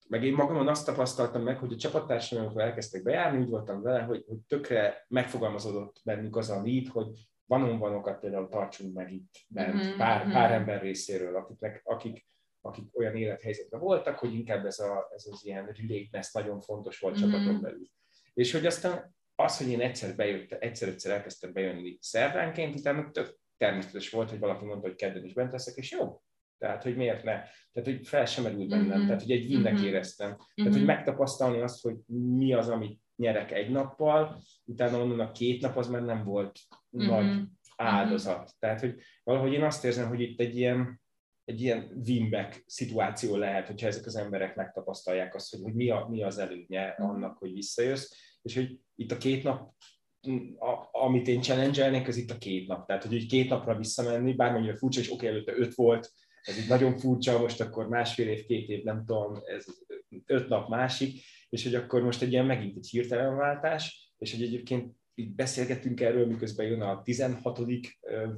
meg én magamon azt tapasztaltam meg, hogy a csapattársaim, amikor elkezdtek bejárni, úgy voltam vele, hogy, hogy tökre megfogalmazódott bennünk az a need, hogy vanon vanokat például tartsunk meg itt bent, mm-hmm. pár, pár mm-hmm. ember részéről, akiknek, akik akik olyan élethelyzetben voltak, hogy inkább ez, a, ez az ilyen relatedness nagyon fontos volt mm-hmm. csapaton belül. És hogy aztán az, hogy én egyszer bejött, egyszer-egyszer elkezdtem bejönni szerdánként, utána tök természetes volt, hogy valaki mondta, hogy kedden is bent leszek, és jó. Tehát, hogy miért ne? Tehát, hogy fel sem merült bennem, mm-hmm. tehát, hogy egy vinnek mm-hmm. éreztem. Tehát, mm-hmm. hogy megtapasztalni azt, hogy mi az, amit nyerek egy nappal, utána onnan a két nap az már nem volt mm-hmm. nagy áldozat. Mm-hmm. Tehát, hogy valahogy én azt érzem, hogy itt egy ilyen, egy ilyen win-back szituáció lehet, hogyha ezek az emberek megtapasztalják azt, hogy, hogy mi, a, mi az előnye annak, hogy visszajössz, és hogy itt a két nap, a, amit én challenge ez itt a két nap. Tehát, hogy így két napra visszamenni, bármennyire furcsa, és oké, okay, előtte öt volt, ez így nagyon furcsa, most akkor másfél év, két év, nem tudom, ez öt nap másik, és hogy akkor most egy ilyen megint egy hirtelen váltás, és hogy egyébként így beszélgettünk erről, miközben jön a 16.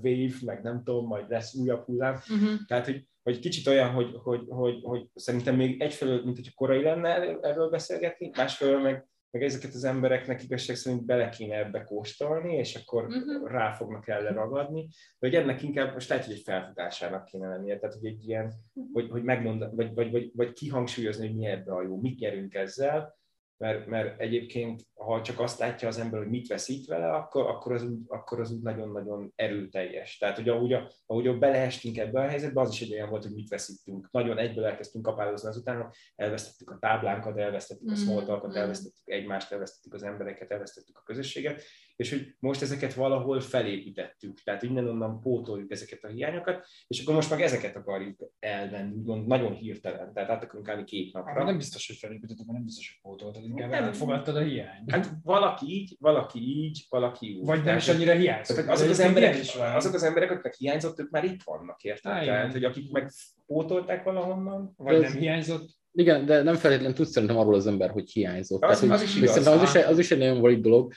wave, meg nem tudom, majd lesz újabb hullám. Uh-huh. Tehát, hogy, hogy kicsit olyan, hogy, hogy, hogy, hogy szerintem még egyfelől, mint hogyha korai lenne erről beszélgetni, másfelől meg, meg ezeket az embereknek igazság szerint bele kéne ebbe kóstolni, és akkor uh-huh. rá fognak ragadni. De hogy ennek inkább most lehet, hogy egy felfutásának kéne lennie, tehát hogy egy ilyen, uh-huh. hogy, hogy megmond, vagy, vagy, vagy, vagy kihangsúlyozni, hogy mi ebbe a jó, mit nyerünk ezzel, mert, mert egyébként, ha csak azt látja az ember, hogy mit veszít vele, akkor, akkor, az, úgy, akkor az úgy nagyon-nagyon erőteljes. Tehát, hogy ahogy, a, ahogy beleestünk ebbe a helyzetbe, az is egy olyan volt, hogy mit veszítünk. Nagyon egyből elkezdtünk kapályozni azután, elvesztettük a táblánkat, elvesztettük a small mm. elvesztettük egymást, elvesztettük az embereket, elvesztettük a közösséget, és hogy most ezeket valahol felépítettük, tehát innen-onnan pótoljuk ezeket a hiányokat, és akkor most meg ezeket akarjuk elvenni, úgymond nagyon hirtelen, tehát át akarunk állni két napra. Hát, nem biztos, hogy felépítettük, nem biztos, hogy pótoltad, inkább nem, elfogadtad a hiányt. Hát valaki így, valaki így, valaki úgy. Vagy nem is annyira hiányzott. Azok, azok, az emberek, is azok az emberek, akiknek hiányzott, ők már itt vannak, érted? Tehát, hogy akik meg pótolták valahonnan. Vagy nem hiányzott, Igen, de nem feltétlenül tudsz szerintem arról az ember, hogy hiányzott. Az- Tehát, az hogy- is igaz. Szerintem az is, az is egy nagyon valid dolog,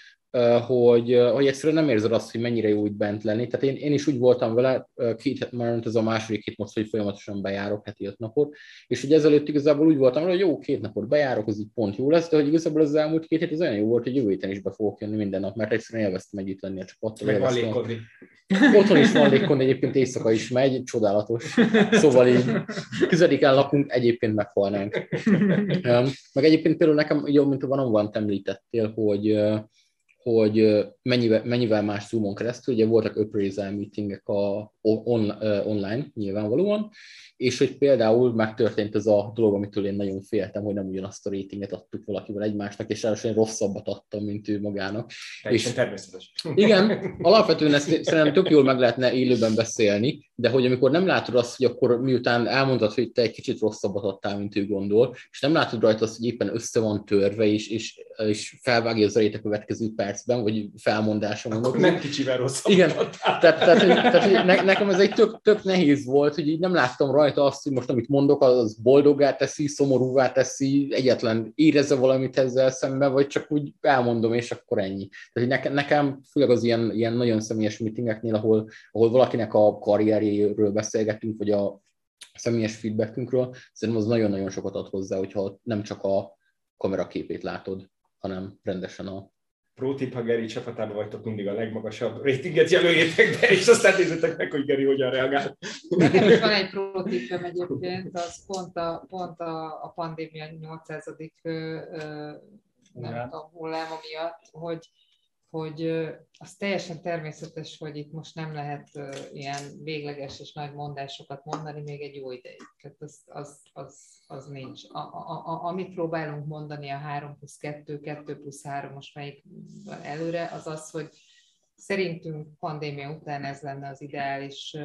hogy, hogy egyszerűen nem érzed azt, hogy mennyire jó itt bent lenni. Tehát én, én is úgy voltam vele, két, már ez a második hét most, hogy folyamatosan bejárok heti öt napot, és hogy ezelőtt igazából úgy voltam vele, hogy jó, két napot bejárok, az így pont jó lesz, de hogy igazából az elmúlt két hét az olyan jó volt, hogy jövő héten is be fogok jönni minden nap, mert egyszerűen élveztem együtt lenni a csapattal. Meg. Otthon is van légkond, egyébként éjszaka is megy, csodálatos. Szóval így közeliken lakunk, egyébként meghalnánk. Meg egyébként például nekem, jó, mint a van van említettél, hogy hogy mennyivel, mennyivel más Zoomon keresztül, ugye voltak appraisal meetingek a, on, ö, online nyilvánvalóan, és hogy például megtörtént ez a dolog, amitől én nagyon féltem, hogy nem ugyanazt a ratinget adtuk valakivel egymásnak, és ráadásul én rosszabbat adtam, mint ő magának. Teljesen És- természetes. Igen, <laughs> alapvetően ezt szerintem tök jól meg lehetne élőben beszélni, de hogy amikor nem látod azt, hogy akkor miután elmondod, hogy te egy kicsit rosszabbat adtál, mint ő gondol, és nem látod rajta azt, hogy éppen össze van törve, és, és, és felvágja az a következő percben, vagy felmondása mondok. Akkor nem kicsivel rosszabb. Igen, tehát, tehát, hogy, tehát hogy ne, nekem ez egy tök, tök nehéz volt, hogy így nem láttam rajta azt, hogy most amit mondok, az boldoggá teszi, szomorúvá teszi, egyetlen érezze valamit ezzel szemben, vagy csak úgy elmondom, és akkor ennyi. Tehát nekem, nekem főleg az ilyen, ilyen nagyon személyes meetingeknél, ahol, ahol valakinek a karrierjéről beszélgetünk, vagy a személyes feedbackünkről, szerintem az nagyon-nagyon sokat ad hozzá, hogyha nem csak a kameraképét látod, hanem rendesen a Pro tip, ha Geri csapatában vagytok, mindig a legmagasabb ratinget jelöljétek be, és aztán nézzétek meg, hogy Geri hogyan reagál. Nekem is van egy protipem egyébként, az pont a, pont a, a pandémia 800. Ö, ö, nem Hullám. tudom, hulláma miatt, hogy, hogy az teljesen természetes, hogy itt most nem lehet ilyen végleges és nagy mondásokat mondani még egy jó ideig. Tehát az, az, az, az nincs. A, a, a, amit próbálunk mondani a 3 plusz 2, 2 plusz 3, most melyik előre, az az, hogy Szerintünk pandémia után ez lenne az ideális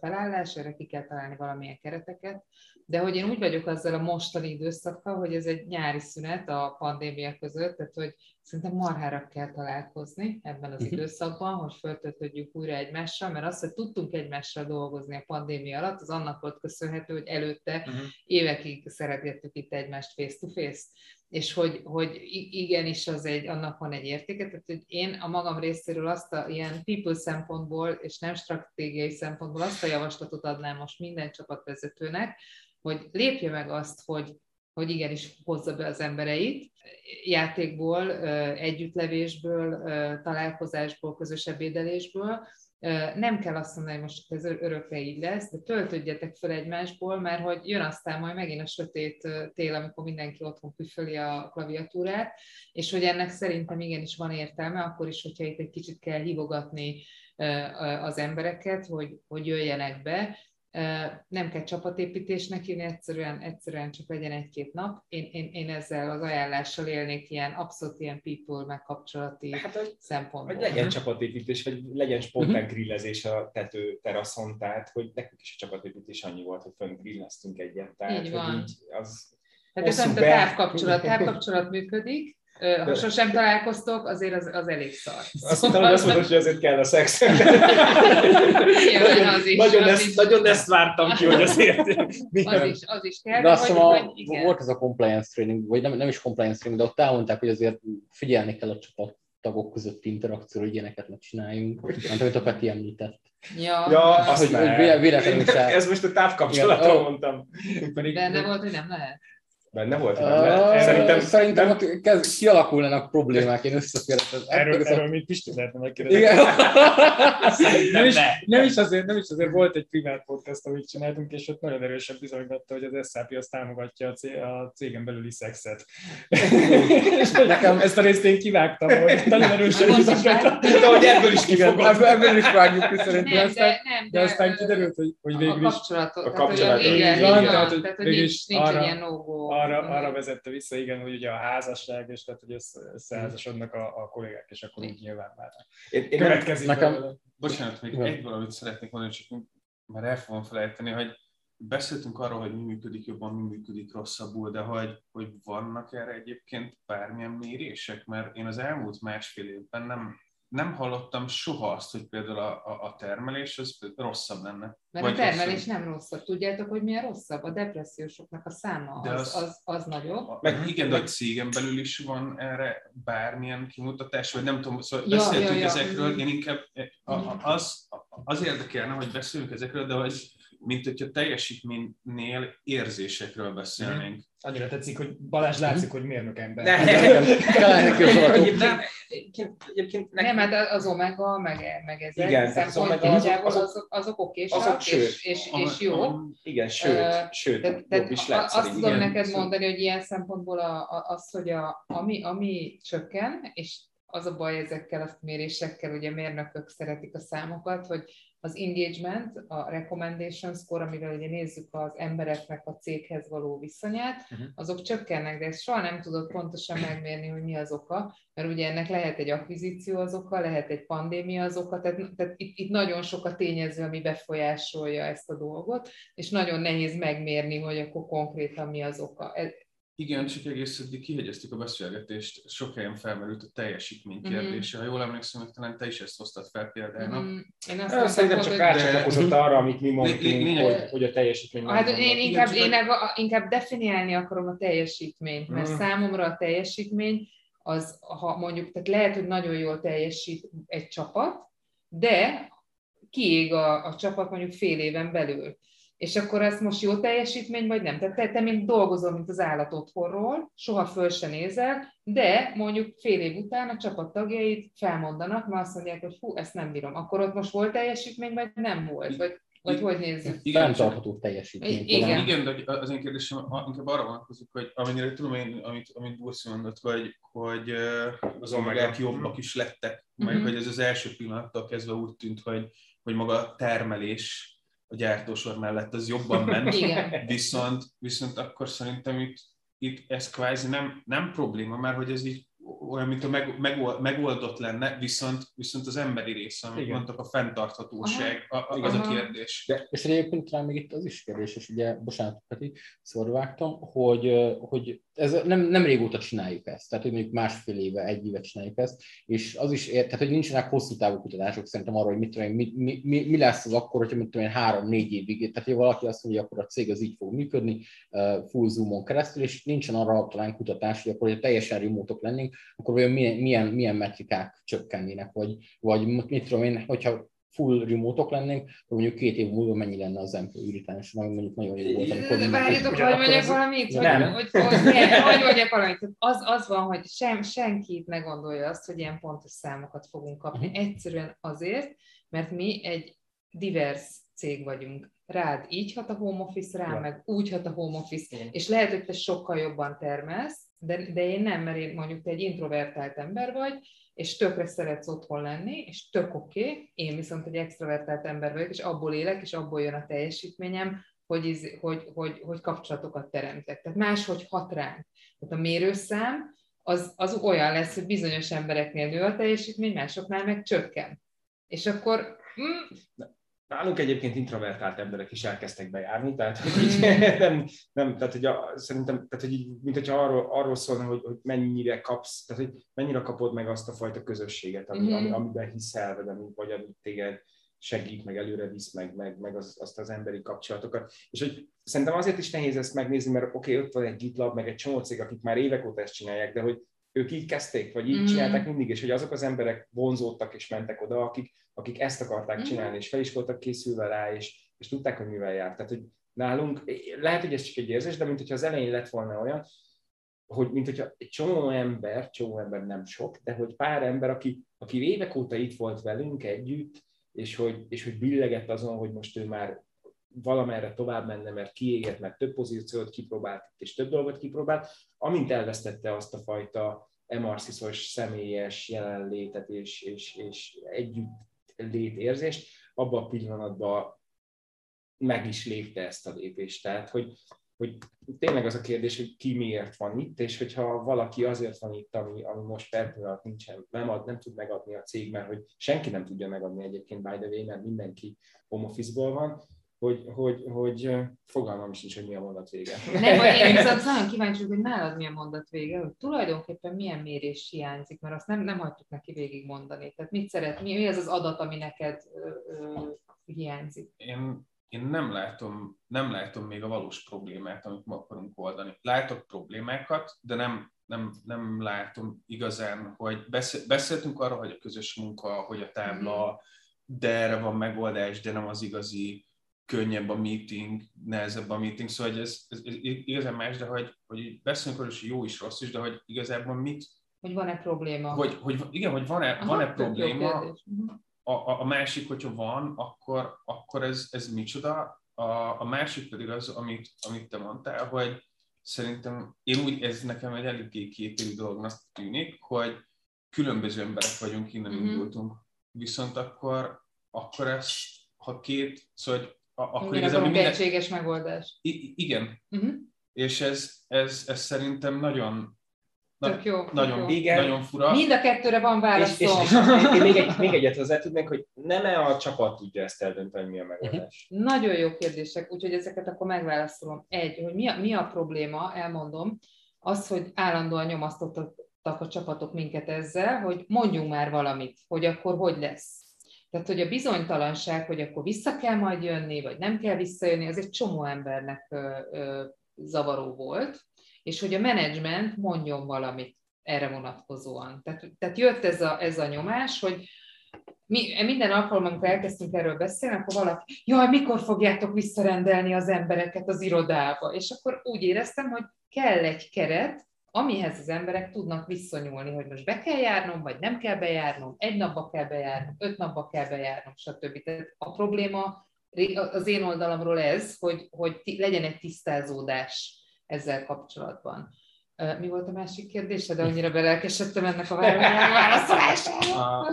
felállás, erre ki kell találni valamilyen kereteket, de hogy én úgy vagyok azzal a mostani időszakkal, hogy ez egy nyári szünet a pandémia között, tehát hogy szerintem marhára kell találkozni ebben az Mhm. időszakban, hogy föltöltődjük újra egymással, mert azt, hogy tudtunk egymással dolgozni a pandémia alatt, az annak volt köszönhető, hogy előtte Mhm. évekig szeretgettük itt egymást face-to-face és hogy, hogy igenis az egy, annak van egy értéke, tehát hogy én a magam részéről azt a ilyen people szempontból, és nem stratégiai szempontból azt a javaslatot adnám most minden csapatvezetőnek, hogy lépje meg azt, hogy, hogy igenis hozza be az embereit, játékból, együttlevésből, találkozásból, közös ebédelésből, Nem kell azt mondani, hogy most ez örökre így lesz, de töltődjetek fel egymásból, mert hogy jön aztán majd megint a sötét tél, amikor mindenki otthon püföli a klaviatúrát, és hogy ennek szerintem igenis van értelme, akkor is, hogyha itt egy kicsit kell hívogatni az embereket, hogy, hogy jöjjenek be, nem kell csapatépítésnek írni, egyszerűen, egyszerűen csak legyen egy-két nap. Én, én, én ezzel az ajánlással élnék ilyen abszolút ilyen people megkapcsolati Hát, hogy, szempontból. vagy legyen csapatépítés, vagy legyen spontán grillezés a tető teraszon, tehát hogy nekünk is a csapatépítés annyi volt, hogy fönn grilleztünk egyet. Tehát, Így hogy van. így az Tehát ez a távkapcsolat, távkapcsolat működik, Ha sosem találkoztok, azért az, az elég szar. Azt hittem, hogy azt mondod, hogy azért kell a szex. <laughs> Igen, az is, nagyon, az ezt, is. nagyon ezt vártam ki, hogy azért mi Az nem. is, <laughs> az is kell, De azt hogy, hiszem, a, hogy igen. volt ez a compliance training, vagy nem, nem is compliance training, de ott elmondták, hogy azért figyelni kell a csapattagok közötti interakcióra, hogy ilyeneket ne csináljunk. Mert amit a Peti említett. Ja, Ja, ja azt hogy- hogy vé- véletlenül Ez most a távkapcsolatról Igen. mondtam. Pedig benne volt, hogy nem lehet. Benne volt, Uh, szerintem, Szerintem, nem- ott kezd, kialakulnának problémák, én összeférhetem. Erről, erről még Pisti lehetne megkérdezni. Igen. Nem is, nem, is azért, nem is azért volt egy privát podcast, amit csináltunk, és ott nagyon erősen bizonygatta, hogy az SAP az támogatja a, cég, a cégen belüli szexet. és <laughs> nekem ezt a részt én kivágtam, hogy nagyon erősen is bizonygatta. de hogy ebből is Igen, kifogott. ebből, is vágjuk ki szerintem. Nem, aztán- de, nem, De aztán kiderült, hogy, hogy a végül is kapcsolatot. a tehát, hogy kapcsolat. Igen, van, tehát, hogy végül nincs, is nincs arra- egy ilyen no arra, arra vezette vissza, igen, hogy ugye a házasság, és tehát, hogy össze, összeházasodnak a, a kollégák, és akkor úgy nyilván már Én, én nem, következik Nekem-. Bocsánat, még Igen. egy valamit szeretnék mondani, csak már el fogom felejteni, hogy beszéltünk arról, hogy mi működik jobban, mi működik rosszabbul, de hogy, hogy vannak erre egyébként bármilyen mérések, mert én az elmúlt másfél évben nem, nem hallottam soha azt, hogy például a, a, a termelés az rosszabb lenne. Mert Vagy a termelés rosszabb. nem rosszabb. Tudjátok, hogy milyen rosszabb? A depressziósoknak a száma az, az, az, az nagyobb. Meg igen, de hogy cégen belül is van erre bármilyen kimutatás, vagy nem tudom, szóval ja, beszéltünk ja, ja. ezekről, én inkább a, a, az, az érdekelne, hogy beszélünk ezekről, de hogy mint hogyha teljesítménynél érzésekről beszélnénk. Mm. Annyira tetszik, hogy Balázs látszik, hogy mérnök ember. <laughs> Nem, nem, hát az Omega, meg, meg ezek igen, az Omega azok, azok, azok, okésak, azok, és, és, és, és jó. Igen, sőt, sőt, de, jobb is lett Azt tudom igen. neked mondani, hogy ilyen szempontból a, a, az, hogy a, ami, ami csökken, és az a baj ezekkel a mérésekkel, ugye mérnökök szeretik a számokat, hogy az engagement, a recommendation score, amivel ugye nézzük az embereknek a céghez való viszonyát, uh-huh. azok csökkennek, de ezt soha nem tudod pontosan megmérni, hogy mi az oka, mert ugye ennek lehet egy akvizíció az oka, lehet egy pandémia az oka, tehát, tehát itt, itt nagyon sok a tényező, ami befolyásolja ezt a dolgot, és nagyon nehéz megmérni, hogy akkor konkrétan mi az oka. Igen, csak egész eddig kihegyeztük a beszélgetést, sok helyen felmerült a teljesítmény mhm. kérdése. Mm-hmm. Ha jól emlékszem, hogy talán te is ezt hoztad fel például. Mm-hmm. Én azt mondtam, Szerintem csak rácsatlakozott arra, amit mi mondtunk, hogy, hogy a teljesítmény. Hát én inkább, én inkább definiálni akarom a teljesítményt, mert mm. számomra a teljesítmény az, ha mondjuk, tehát lehet, hogy nagyon jól teljesít egy csapat, de kiég a, a csapat mondjuk fél éven belül és akkor ez most jó teljesítmény, vagy nem? Tehát te, te mint dolgozol, mint az állat otthonról, soha föl se nézel, de mondjuk fél év után a csapat tagjait felmondanak, mert azt mondják, hogy hú, ezt nem bírom. Akkor ott most volt teljesítmény, vagy nem volt? Vagy, vagy hogy nézzük? Igen, tartható teljesítmény. Igen. Igen, de az én kérdésem inkább arra vonatkozik, hogy amennyire tudom én, amit, amit Bursi mondott, hogy, hogy az omegák jobbak is lettek, meg mm-hmm. hogy ez az első pillanattól kezdve úgy tűnt, hogy, hogy maga a termelés a gyártósor mellett az jobban <laughs> ment, Igen. viszont, viszont akkor szerintem itt, itt ez kvázi nem, nem probléma, mert hogy ez így olyan, mint a meg, meg, megoldott lenne, viszont, viszont az emberi része, amit Igen. mondtak, a fenntarthatóság, a, a, az a kérdés. De, és egyébként rá még itt az is kérdés, és ugye, bocsánat, Peti, szorvágtam, hogy, hogy ez nem, nem régóta csináljuk ezt, tehát hogy mondjuk másfél éve, egy éve csináljuk ezt, és az is ér, tehát hogy nincsenek hosszú távú kutatások szerintem arra, hogy mit tudom, mi, mi, mi, mi, lesz az akkor, hogyha mit tudom én, három-négy évig, tehát hogy valaki azt mondja, hogy akkor a cég az így fog működni, full zoomon keresztül, és nincsen arra talán kutatás, hogy akkor, hogy teljesen remote lennénk, akkor vajon milyen, milyen, milyen metrikák csökkennének, vagy, vagy mit tudom én, hogyha full remote lennénk, mondjuk két év múlva mennyi lenne az employee retention, ami mondjuk nagyon jó volt. Amikor Várjatok, hogy mondjak valamit? Hogy, nem. Hogy, hogy, hogy, hogy mondjak valamit? Az, az van, hogy sem, senki ne gondolja azt, hogy ilyen pontos számokat fogunk kapni. Uh-huh. Egyszerűen azért, mert mi egy divers cég vagyunk. Rád így hat a home office, rá ja. meg úgy hat a home office, Igen. és lehet, hogy te sokkal jobban termelsz, de, de én nem, mert én mondjuk te egy introvertált ember vagy, és tökre szeretsz otthon lenni, és tök oké, okay. én viszont egy extrovertált ember vagyok, és abból élek, és abból jön a teljesítményem, hogy, iz, hogy, hogy, hogy kapcsolatokat teremtek. Tehát máshogy hat ránk. Tehát a mérőszám az, az olyan lesz, hogy bizonyos embereknél nő a teljesítmény, másoknál meg csökken. És akkor... Mm, Nálunk egyébként introvertált emberek is elkezdtek bejárni, tehát hogy így, <laughs> nem, nem, tehát hogy a, szerintem, tehát hogy így, mint hogyha arról, arról szólna, hogy, hogy mennyire kapsz, tehát hogy mennyire kapod meg azt a fajta közösséget, ami, mm-hmm. ami, amiben hiszel, vagy, ami, vagy amit téged segít, meg előre visz, meg, meg, meg az, azt az emberi kapcsolatokat. És hogy szerintem azért is nehéz ezt megnézni, mert oké, okay, ott van egy GitLab, meg egy csomó cég, akik már évek óta ezt csinálják, de hogy ők így kezdték, vagy így mm. csinálták mindig, és hogy azok az emberek vonzódtak és mentek oda, akik, akik ezt akarták mm. csinálni, és fel is voltak készülve rá, és, és tudták, hogy mivel jár. Tehát, hogy nálunk, lehet, hogy ez csak egy érzés, de mint hogyha az elején lett volna olyan, hogy mint hogyha egy csomó ember, csomó ember nem sok, de hogy pár ember, aki, aki évek óta itt volt velünk együtt, és hogy, és hogy billegett azon, hogy most ő már valamerre tovább menne, mert kiégett, mert több pozíciót kipróbált, és több dolgot kipróbált, amint elvesztette azt a fajta emarsziszos személyes jelenlétet és, és, és együtt létérzést, abban a pillanatban meg is lépte ezt a lépést. Tehát, hogy, hogy tényleg az a kérdés, hogy ki miért van itt, és hogyha valaki azért van itt, ami, ami most per pillanat nincsen, nem, ad, nem tud megadni a cég, mert hogy senki nem tudja megadni egyébként by the way, mert mindenki home office-ból van, hogy, hogy, hogy fogalmam sincs, hogy mi a mondat vége. Nem, vagy én <laughs> viszont nagyon kíváncsi hogy nálad mi a mondat vége, hogy tulajdonképpen milyen mérés hiányzik, mert azt nem, nem hagytuk neki végigmondani. Tehát mit szeret, mi, mi az az adat, ami neked ö, ö, hiányzik? Én, én nem látom, nem látom még a valós problémát, amit ma akarunk oldani. Látok problémákat, de nem, nem, nem látom igazán, hogy beszél, beszéltünk arról, hogy a közös munka, hogy a tábla, de erre van megoldás, de nem az igazi, könnyebb a meeting, nehezebb a meeting, szóval hogy ez, ez, ez igazán más, de hogy, hogy beszélünk arról, hogy jó is, rossz is, de hogy igazából mit, Hogy van-e probléma? hogy, hogy igen, hogy van-e, Aha, van-e probléma. Mhm. a, a, a másik, hogyha van, akkor, akkor ez, ez micsoda, a, a másik pedig az, amit, amit te mondtál, hogy szerintem én úgy, ez nekem egy eléggé kétélű dolognak tűnik, hogy különböző emberek vagyunk, innen Mhm. uh-huh. indultunk. Viszont akkor, akkor ezt, ha két, szóval akkor Akkor igazából minden... egységes megoldás. i, igen, Uh-huh. és ez, ez, ez szerintem nagyon, na, Tök jó. tök nagyon, jó. Igen. nagyon fura. Mind a kettőre van És, és, válaszom. és én még, egy, még egyet hozzá tudnék, hogy nem-e a csapat tudja ezt eldönteni, hogy mi a megoldás. Nagyon jó kérdések, úgyhogy ezeket akkor megválaszolom. Egy, hogy mi a, mi a probléma, elmondom, az, hogy állandóan nyomasztottak a csapatok minket ezzel, hogy mondjunk már valamit, hogy akkor hogy lesz. Tehát, hogy a bizonytalanság, hogy akkor vissza kell majd jönni, vagy nem kell visszajönni, az egy csomó embernek ö, ö, zavaró volt, és hogy a menedzsment mondjon valamit erre vonatkozóan. Tehát, tehát jött ez a, ez a nyomás, hogy mi, minden alkalommal, amikor elkezdtünk erről beszélni, akkor valaki, jaj, mikor fogjátok visszarendelni az embereket az irodába? És akkor úgy éreztem, hogy kell egy keret, amihez az emberek tudnak viszonyulni, hogy most be kell járnom, vagy nem kell bejárnom, egy napba kell bejárnom, öt napba kell bejárnom, stb. Tehát a probléma az én oldalamról ez, hogy, hogy legyen egy tisztázódás ezzel kapcsolatban. Mi volt a másik kérdése, de annyira belelkesedtem ennek a válaszolásra. A-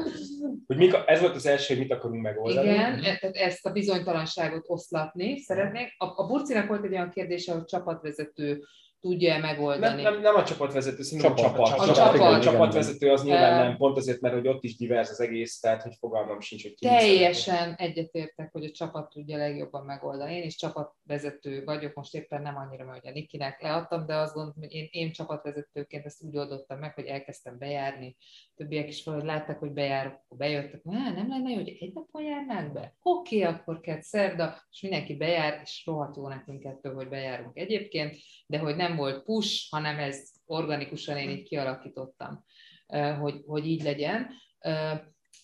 Hogy mik, a- ez volt az első, hogy mit akarunk megoldani. Igen, e- tehát ezt a bizonytalanságot oszlatni szeretnék. A, a Burcinak volt egy olyan kérdése, hogy csapatvezető tudja Nem, megoldani. nem, nem a csapatvezető, szerintem a Csapat. csapat. A A, csapat. csapat. a csapatvezető az nyilván nem, pont azért, mert hogy ott is divers az egész, tehát hogy fogalmam sincs, hogy ki. Teljesen egyetértek, hogy a csapat tudja legjobban megoldani. Én is csapatvezető vagyok, most éppen nem annyira, mert ugye Nikinek leadtam, de azt gondolom, hogy én, én csapatvezetőként ezt úgy oldottam meg, hogy elkezdtem bejárni. Többiek is valahogy látták, hogy bejárok, akkor bejöttek, Á, nem lenne jó, hogy egy napon járnánk be? Oké, okay, akkor kett szerda, és mindenki bejár, és rohadt jó nekünk ettől, hogy bejárunk egyébként, de hogy nem volt push, hanem ez organikusan én így kialakítottam, hogy, hogy így legyen.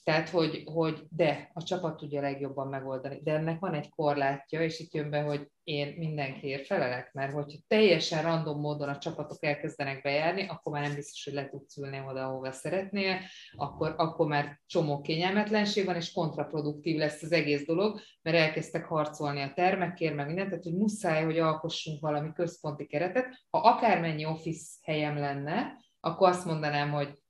Tehát, hogy, hogy de, a csapat tudja legjobban megoldani, de ennek van egy korlátja, és itt jön be, hogy én mindenkiért felelek, mert hogyha teljesen random módon a csapatok elkezdenek bejárni, akkor már nem biztos, hogy le tudsz ülni oda, ahova szeretnél, akkor, akkor már csomó kényelmetlenség van, és kontraproduktív lesz az egész dolog, mert elkezdtek harcolni a termekért, meg mindent, tehát hogy muszáj, hogy alkossunk valami központi keretet. Ha akármennyi office helyem lenne, akkor azt mondanám, hogy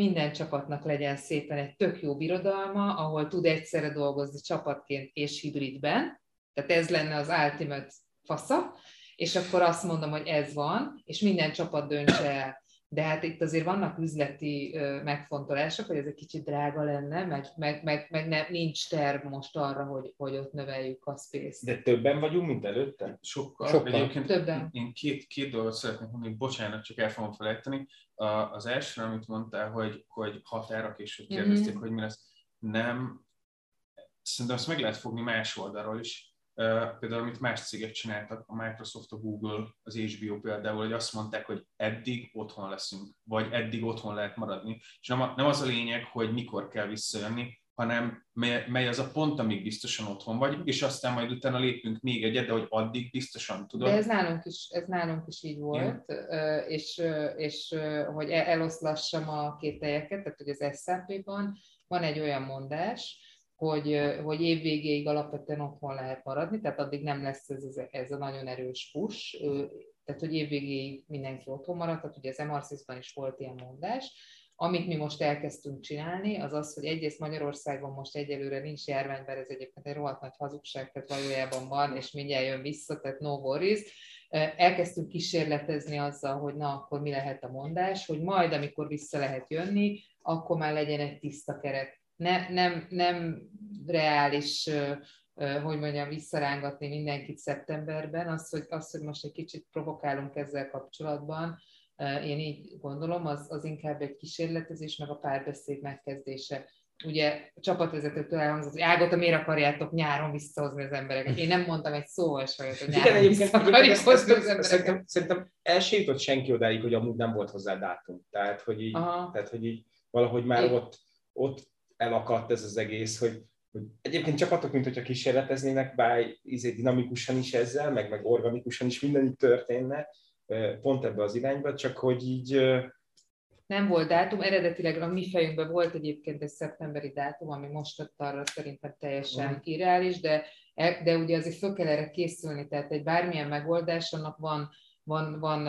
minden csapatnak legyen szépen egy tök jó birodalma, ahol tud egyszerre dolgozni csapatként és hibridben, tehát ez lenne az ultimate fasza, és akkor azt mondom, hogy ez van, és minden csapat döntse el. De hát itt azért vannak üzleti megfontolások, hogy ez egy kicsit drága lenne, meg, meg, meg, meg nem, nincs terv most arra, hogy, hogy ott növeljük a space-t. De többen vagyunk, mint előtte? Sokkal. Sokkal. Egyébként Többen. én két, két dolgot szeretnék mondani, bocsánat, csak el fogom felejteni. Az első, amit mondtál, hogy, hogy határak, és hogy kérdezték, Mhm. hogy mi lesz. Nem, szerintem azt meg lehet fogni más oldalról is. Például, amit más cégek csináltak, a Microsoft, a Google, az HBO például, hogy azt mondták, hogy eddig otthon leszünk, vagy eddig otthon lehet maradni. És nem, a, nem az a lényeg, hogy mikor kell visszajönni, hanem mely, mely az a pont, amíg biztosan otthon vagy, és aztán majd utána lépünk még egyet, de hogy addig biztosan tudod. De ez nálunk is, ez nálunk is így volt, és, és hogy el- eloszlassam a két helyeket, tehát hogy az SAP-ban van egy olyan mondás, hogy, hogy évvégéig alapvetően otthon lehet maradni, tehát addig nem lesz ez, ez, ez a nagyon erős push, tehát hogy évvégéig mindenki otthon marad, tehát ugye az MRCS-ban is volt ilyen mondás, amit mi most elkezdtünk csinálni, az az, hogy egyrészt Magyarországon most egyelőre nincs járvány, bár ez egyébként egy rohadt nagy hazugság, tehát valójában van, és mindjárt jön vissza, tehát no worries. Elkezdtünk kísérletezni azzal, hogy na, akkor mi lehet a mondás, hogy majd, amikor vissza lehet jönni, akkor már legyen egy tiszta keret. Ne, nem, nem reális hogy mondjam, visszarángatni mindenkit szeptemberben, az hogy, az, hogy most egy kicsit provokálunk ezzel kapcsolatban, én így gondolom, az, az inkább egy kísérletezés, meg a párbeszéd megkezdése. Ugye a csapatvezetőtől elhangzott, hogy Ágota, miért akarjátok nyáron visszahozni az embereket? Én nem mondtam egy szóval sem, hogy nyáron Igen, egyébként, akarjuk hozni az embereket. Szerintem, szerintem el sem jutott senki odáig, hogy amúgy nem volt hozzá dátum. Tehát, hogy így, tehát, hogy így valahogy már Én... ott, ott elakadt ez az egész, hogy, hogy egyébként csapatok, mint hogyha kísérleteznének, bár izé dinamikusan is ezzel, meg, meg organikusan is minden így történne, pont ebbe az irányba, csak hogy így... Nem volt dátum, eredetileg a mi fejünkben volt egyébként egy szeptemberi dátum, ami most ott arra szerintem teljesen mm. irreális, de, e, de ugye azért föl kell erre készülni, tehát egy bármilyen megoldás, annak van van, van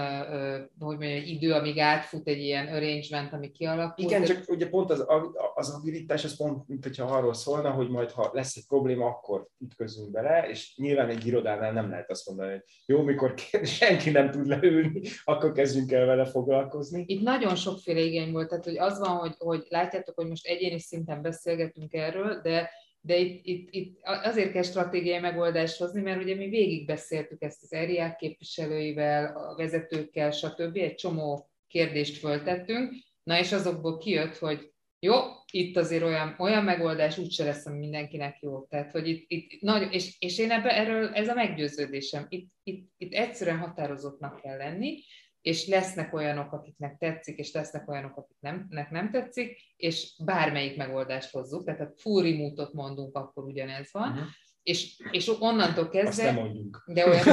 hogy mondjam, idő, amíg átfut egy ilyen arrangement, ami kialakul. Igen, csak ugye pont az, az abilitás, az pont, mint hogyha arról szólna, hogy majd ha lesz egy probléma, akkor ütközünk bele, és nyilván egy irodánál nem lehet azt mondani, hogy jó, mikor <laughs> senki nem tud leülni, akkor kezdjünk el vele foglalkozni. Itt nagyon sokféle igény volt, tehát hogy az van, hogy, hogy látjátok, hogy most egyéni szinten beszélgetünk erről, de de itt, itt, itt azért kell stratégiai megoldást hozni, mert ugye mi végigbeszéltük ezt az eriák képviselőivel, a vezetőkkel, stb. Egy csomó kérdést föltettünk, na és azokból kijött, hogy jó, itt azért olyan, olyan megoldás úgyse lesz, ami mindenkinek jó. Tehát, hogy itt, itt nagy, és, és én ebbe, erről, ez a meggyőződésem, itt, itt, itt egyszerűen határozottnak kell lenni, és lesznek olyanok, akiknek tetszik, és lesznek olyanok, akiknek nem tetszik, és bármelyik megoldást hozzuk, tehát a full remote mondunk, akkor ugyanez van, uh-huh. és, és onnantól kezdve... Azt nem mondjuk. De olyan,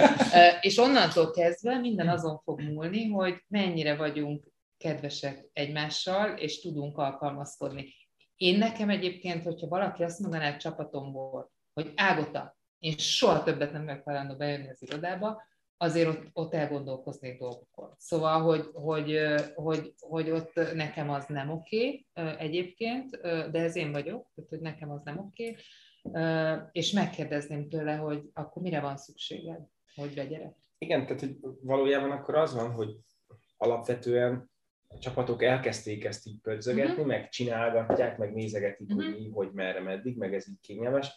<laughs> és onnantól kezdve minden azon fog múlni, hogy mennyire vagyunk kedvesek egymással, és tudunk alkalmazkodni. Én nekem egyébként, hogyha valaki azt mondaná egy csapatomból, hogy Ágota, én soha többet nem vagyok hajlandó bejönni az irodába, azért ott, ott elgondolkoznék dolgokon. Szóval, hogy, hogy, hogy, hogy ott nekem az nem oké okay, egyébként, de ez én vagyok, tehát hogy nekem az nem oké, okay, és megkérdezném tőle, hogy akkor mire van szükséged, hogy begyerek. Igen, tehát hogy valójában akkor az van, hogy alapvetően a csapatok elkezdték ezt így pödzögetni, uh-huh. meg csinálgatják, meg nézegetik, uh-huh. hogy mi, hogy merre, meddig, meg ez így kényelmes,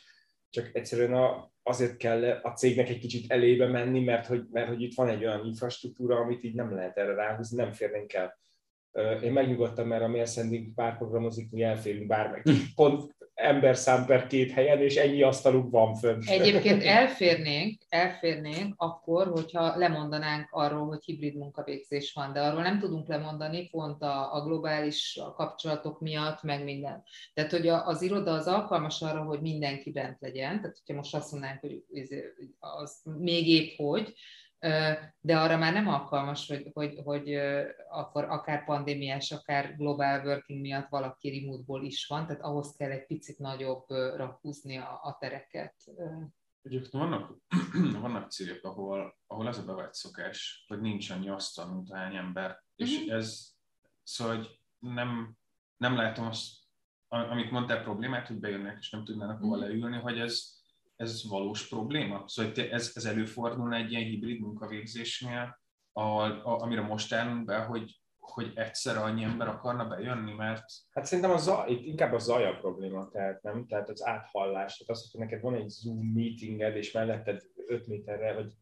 csak egyszerűen a, azért kell a cégnek egy kicsit elébe menni, mert hogy, mert hogy itt van egy olyan infrastruktúra, amit így nem lehet erre ráhúzni, nem férnénk el. Én megnyugodtam, mert a mail sending párprogramozik, mi elférünk bármelyik. Pont emberszám per két helyen, és ennyi asztaluk van fönt. Egyébként elférnénk, elférnénk akkor, hogyha lemondanánk arról, hogy hibrid munkavégzés van, de arról nem tudunk lemondani pont a, a globális kapcsolatok miatt, meg minden. Tehát, hogy az iroda az alkalmas arra, hogy mindenki bent legyen, tehát hogyha most azt mondanánk, hogy az még épp hogy, de arra már nem alkalmas, hogy, hogy, hogy akkor akár pandémiás, akár global working miatt valaki remote is van, tehát ahhoz kell egy picit nagyobbra húzni a, a tereket. Egyébként vannak, <clears throat> vannak cégek, ahol, ahol ez a bevált szokás, hogy nincs annyi asztal, mint hány ember, mm-hmm. és mhm. ez, szóval hogy nem, nem látom azt, amit mondtál problémát, hogy bejönnek és nem tudnának hova mm-hmm. leülni, hogy ez, ez valós probléma? Szóval ez, ez előfordulna egy ilyen hibrid munkavégzésnél, ahol, a, amire most állunk be, hogy, hogy egyszer annyi ember akarna bejönni, mert... Hát szerintem a zaj, itt inkább a zaj a probléma, tehát nem? Tehát az áthallás, tehát az, hogy neked van egy Zoom meetinged, és melletted 5 méterre, vagy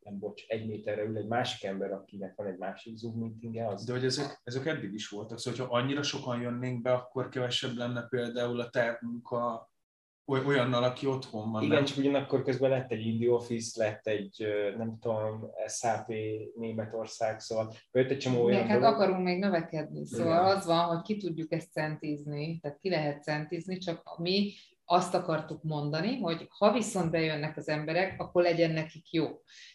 nem bocs, egy méterre ül egy másik ember, akinek van egy másik Zoom meetingje. Az... De hogy ezek, ezek eddig is voltak, szóval ha annyira sokan jönnénk be, akkor kevesebb lenne például a távmunka olyannal, aki otthon van. Igen, nem? csak ugyanakkor közben lett egy Indie Office, lett egy, nem tudom, SAP Németország, szóval jött egy csomó olyan hát akarunk még növekedni, szóval Igen. az van, hogy ki tudjuk ezt centízni, tehát ki lehet centízni, csak mi azt akartuk mondani, hogy ha viszont bejönnek az emberek, akkor legyen nekik jó.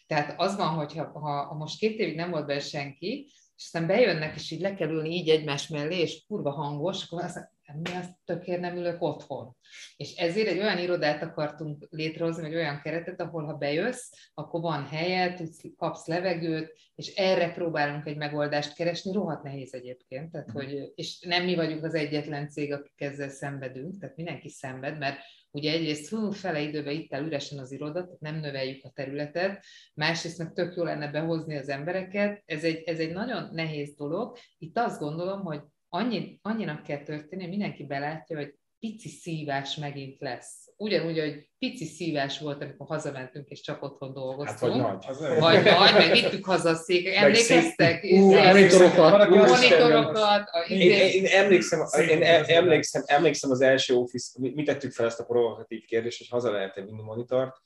Tehát az van, hogy ha, ha most két évig nem volt be senki, és aztán bejönnek, és így le kell ülni így egymás mellé, és kurva hangos, akkor azt mi azt tökér nem ülök otthon. És ezért egy olyan irodát akartunk létrehozni, vagy olyan keretet, ahol ha bejössz, akkor van helyet, kapsz levegőt, és erre próbálunk egy megoldást keresni, rohadt nehéz egyébként, tehát, mhm. hogy, és nem mi vagyunk az egyetlen cég, akik ezzel szenvedünk, tehát mindenki szenved, mert ugye egyrészt hú, fele időben itt el üresen az iroda, nem növeljük a területet, másrészt meg tök jó lenne behozni az embereket, ez egy, ez egy nagyon nehéz dolog. Itt azt gondolom, hogy annyi, annyinak kell történni, hogy mindenki belátja, hogy pici szívás megint lesz. Ugyanúgy, hogy pici szívás volt, amikor hazamentünk és csak otthon Hát dolgoztunk. vagy nagy. Vagy nagy, meg vittük haza a szék- Emlékeztek? Ú, monitorokat. Monitorokat, a, Én, emlékszem, én emlékszem, emlékszem az első Office, mi, mi tettük fel ezt a provokatív kérdést, hogy haza lehet-e vinni monitort,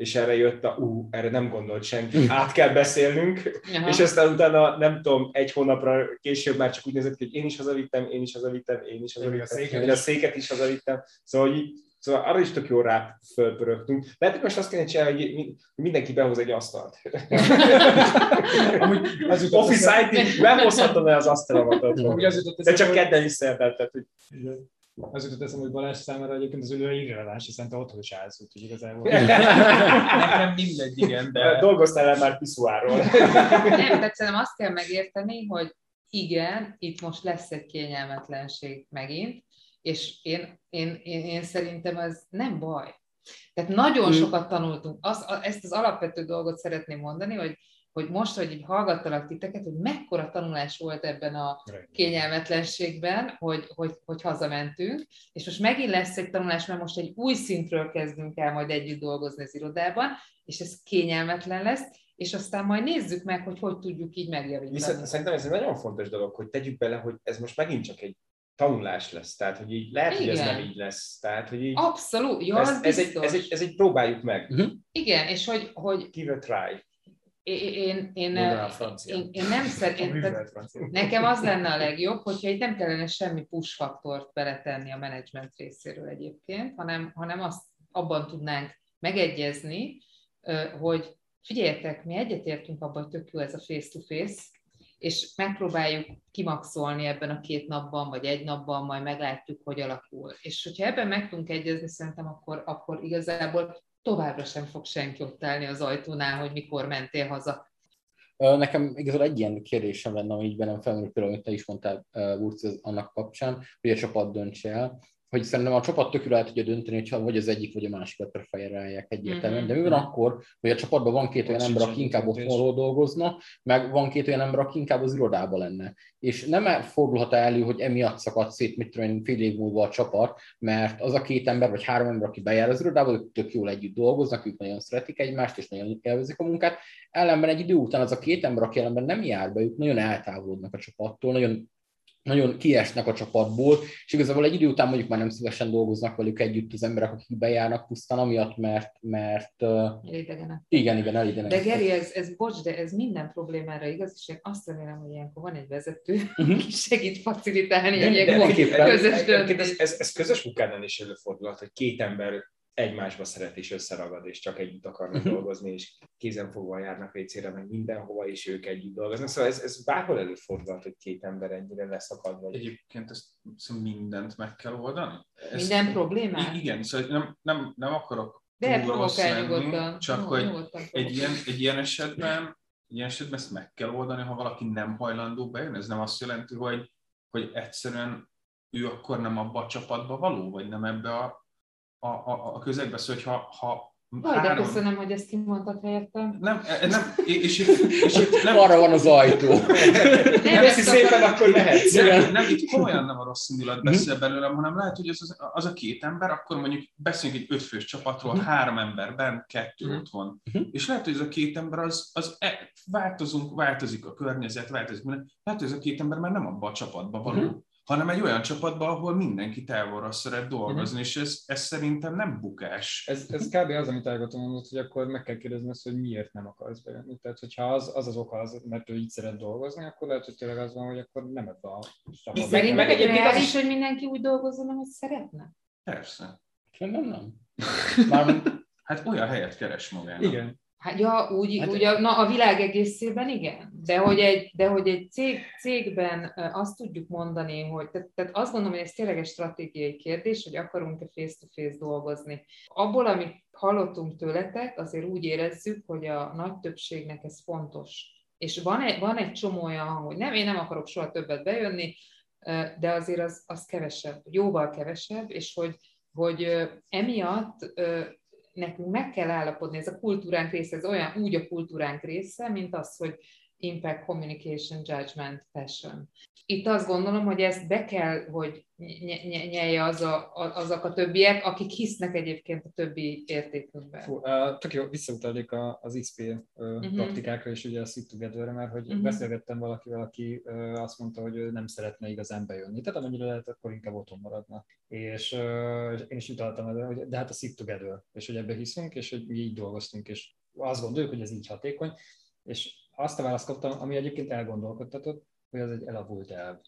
és erre jött a, ú, erre nem gondolt senki, át kell beszélnünk, Aha. és aztán utána nem tudom, egy hónapra később már csak úgy nézett ki, hogy én is hazavittem, én is hazavittem, én is hazavittem, a széket én a is. széket is hazavittem, szóval, hogy így, szóval arra is tök jó rá fölpörögtünk. Lehet, hogy most azt kéne csinálni, hogy mi- mindenki behoz egy asztalt. <laughs> Amúgy az jutott Office IT behozhatom el az asztalomat De csak kedden is szerdán, tehát hogy Az jutott eszembe, hogy Balázs számára egyébként az ülő irreleváns, hiszen te otthon is állsz, úgyhogy igazából... Nekem mindegy, igen, de... Dolgoztál el már piszuáról. Nem, tehát szerintem azt kell megérteni, hogy igen, itt most lesz egy kényelmetlenség megint, és én, én, én, én szerintem ez nem baj. Tehát nagyon Mm. sokat tanultunk. Azt, a- ezt az alapvető dolgot szeretném mondani, hogy, hogy most, hogy így hallgattalak titeket, hogy mekkora tanulás volt ebben a kényelmetlenségben, hogy, hogy, hogy hazamentünk, és most megint lesz egy tanulás, mert most egy új szintről kezdünk el majd együtt dolgozni az irodában, és ez kényelmetlen lesz, és aztán majd nézzük meg, hogy hogy tudjuk így megjavítani. Viszont szerintem ez egy nagyon fontos dolog, hogy tegyük bele, hogy ez most megint csak egy tanulás lesz. Tehát, hogy így lehet, hogy ez Igen. nem így lesz. Tehát, hogy így Abszolút, ja, ez, az ez, egy, ez, egy, ez egy próbáljuk meg. Igen, és hogy, hogy Give a try. Én, én, francia. én, én nem szeretném, Nekem az lenne a legjobb, hogyha itt nem kellene semmi push faktort beletenni a menedzsment részéről egyébként, hanem, hanem azt abban tudnánk megegyezni, hogy figyeljetek, mi egyetértünk abban, hogy tök jó ez a face-to-face, és megpróbáljuk kimaxolni ebben a két napban, vagy egy napban, majd meglátjuk, hogy alakul. És hogyha ebben meg tudunk egyezni, szerintem akkor, akkor igazából továbbra sem fog senki ott állni az ajtónál, hogy mikor mentél haza. Nekem igazából egy ilyen kérdésem lenne, ami így bennem felmerült, például, amit te is mondtál, Burci, annak kapcsán, hogy a csapat döntse el, hogy szerintem a csapat tök jól el tudja dönteni, hogyha vagy az egyik, vagy a másikat preferálják egyértelműen. De mi van akkor, hogy a csapatban van két olyan ember, aki inkább otthonról dolgozna, meg van két olyan ember, aki inkább az irodában lenne. És nem e- fordulhat elő, hogy emiatt szakad szét, mit tudom én, fél év múlva a csapat, mert az a két ember, vagy három ember, aki bejár az irodába, ők tök jól együtt dolgoznak, ők nagyon szeretik egymást, és nagyon élvezik a munkát. Ellenben egy idő után az a két ember, aki ellenben nem jár be, ők nagyon eltávolodnak a csapattól, nagyon nagyon kiesnek a csapatból, és igazából egy idő után mondjuk már nem szívesen dolgoznak velük együtt az emberek, akik bejárnak pusztán amiatt, mert, mert Elidegenek. igen, igen, elidenek. De Geri, ez, ez bocs, de ez minden problémára igaz, és én azt remélem, hogy ilyenkor van egy vezető, Mhm. aki segít facilitálni De, egy de, közös egyébként döntés. ez, ez, ez, közös munkánál is előfordulhat, hogy két ember egymásba szeret és összeragad, és csak együtt akarnak Mhm. dolgozni, és kézenfogva járnak vécére, meg mindenhova, és ők együtt dolgoznak. Szóval ez, ez bárhol előfordulhat, hogy két ember ennyire leszakad, vagy Egyébként ezt szerintem mindent meg kell oldani. Ezt, Minden problémát? I- Igen, szóval nem, nem, nem akarok De túl rossz provokálj lenni, nyugodtan. csak hogy nyugodtan egy ilyen, egy ilyen esetben egy ilyen esetben ezt meg kell oldani, ha valaki nem hajlandó bejönni. Ez nem azt jelenti, hogy, hogy egyszerűen ő akkor nem abba a csapatba való, vagy nem ebbe a, a, a, a közegbe. Szóval, hogyha ha Jaj, de köszönöm, hogy ezt kimondtad helyettem. Nem, e- nem, és és itt nem, Arra van az ajtó. Nem, Köszi szépen, akkor mehetsz. nem, nem, itt komolyan nem a rossz indulat beszél belőlem, hanem lehet, hogy az, az, az a két ember, akkor mondjuk beszélünk egy ötfős csapatról, három emberben, kettő Mhm. ott van. Mhm. És lehet, hogy ez a két ember az, az e, változunk, változik a környezet, változik minden. Lehet, hogy ez a két ember már nem abba a csapatba való, Mhm. Hanem egy olyan csapatba, ahol mindenki távolra szeret dolgozni, és ez, ez szerintem nem bukás. Ez, ez kb. az, amit Ágota mondott, hogy akkor meg kell kérdezni azt, hogy miért nem akarsz bejönni. Tehát, hogyha az az, az oka, az, mert ő így szeret dolgozni, akkor lehet, hogy tényleg az van, hogy akkor nem ebbe a csapatba. meg szerinted egyébként az is- hogy mindenki úgy dolgozzon, ahogy szeretne? Persze. Szerintem nem. Mármint, Hát olyan helyet keres magának. Igen. Hát ja, úgy, Hát- úgy a, na, a világ egészében igen, de hogy egy, de hogy egy cég, cégben azt tudjuk mondani, hogy tehát, tehát azt gondolom, hogy ez tényleg egy stratégiai kérdés, hogy akarunk-e face-to-face dolgozni. Abból, amit hallottunk tőletek, azért úgy érezzük, hogy a nagy többségnek ez fontos. És van egy, van egy csomó olyan hogy nem, én nem akarok soha többet bejönni, de azért az, az kevesebb, jóval kevesebb, és hogy, hogy emiatt nekünk meg kell állapodni, ez a kultúránk része, ez olyan úgy a kultúránk része, mint az, hogy impact, communication, judgment, passion. Itt azt gondolom, hogy ezt be kell, hogy ny- ny- nyelje az a, azok a többiek, akik hisznek egyébként a többi értékünkben. Fú, uh, tök jó, visszautalnék az XP uh, Mhm. praktikákra és ugye a Sit Together-re, mert hogy Mhm. beszélgettem valakivel, aki uh, azt mondta, hogy ő nem szeretne igazán bejönni. Tehát amennyire lehet, akkor inkább otthon maradna. És uh, én is utaltam erre, hogy de hát a Sit Together, és hogy ebbe hiszünk, és hogy mi így dolgoztunk, és azt gondoljuk, hogy ez így hatékony, és azt a választ kaptam, ami egyébként elgondolkodtatott, hogy az egy elavult elv.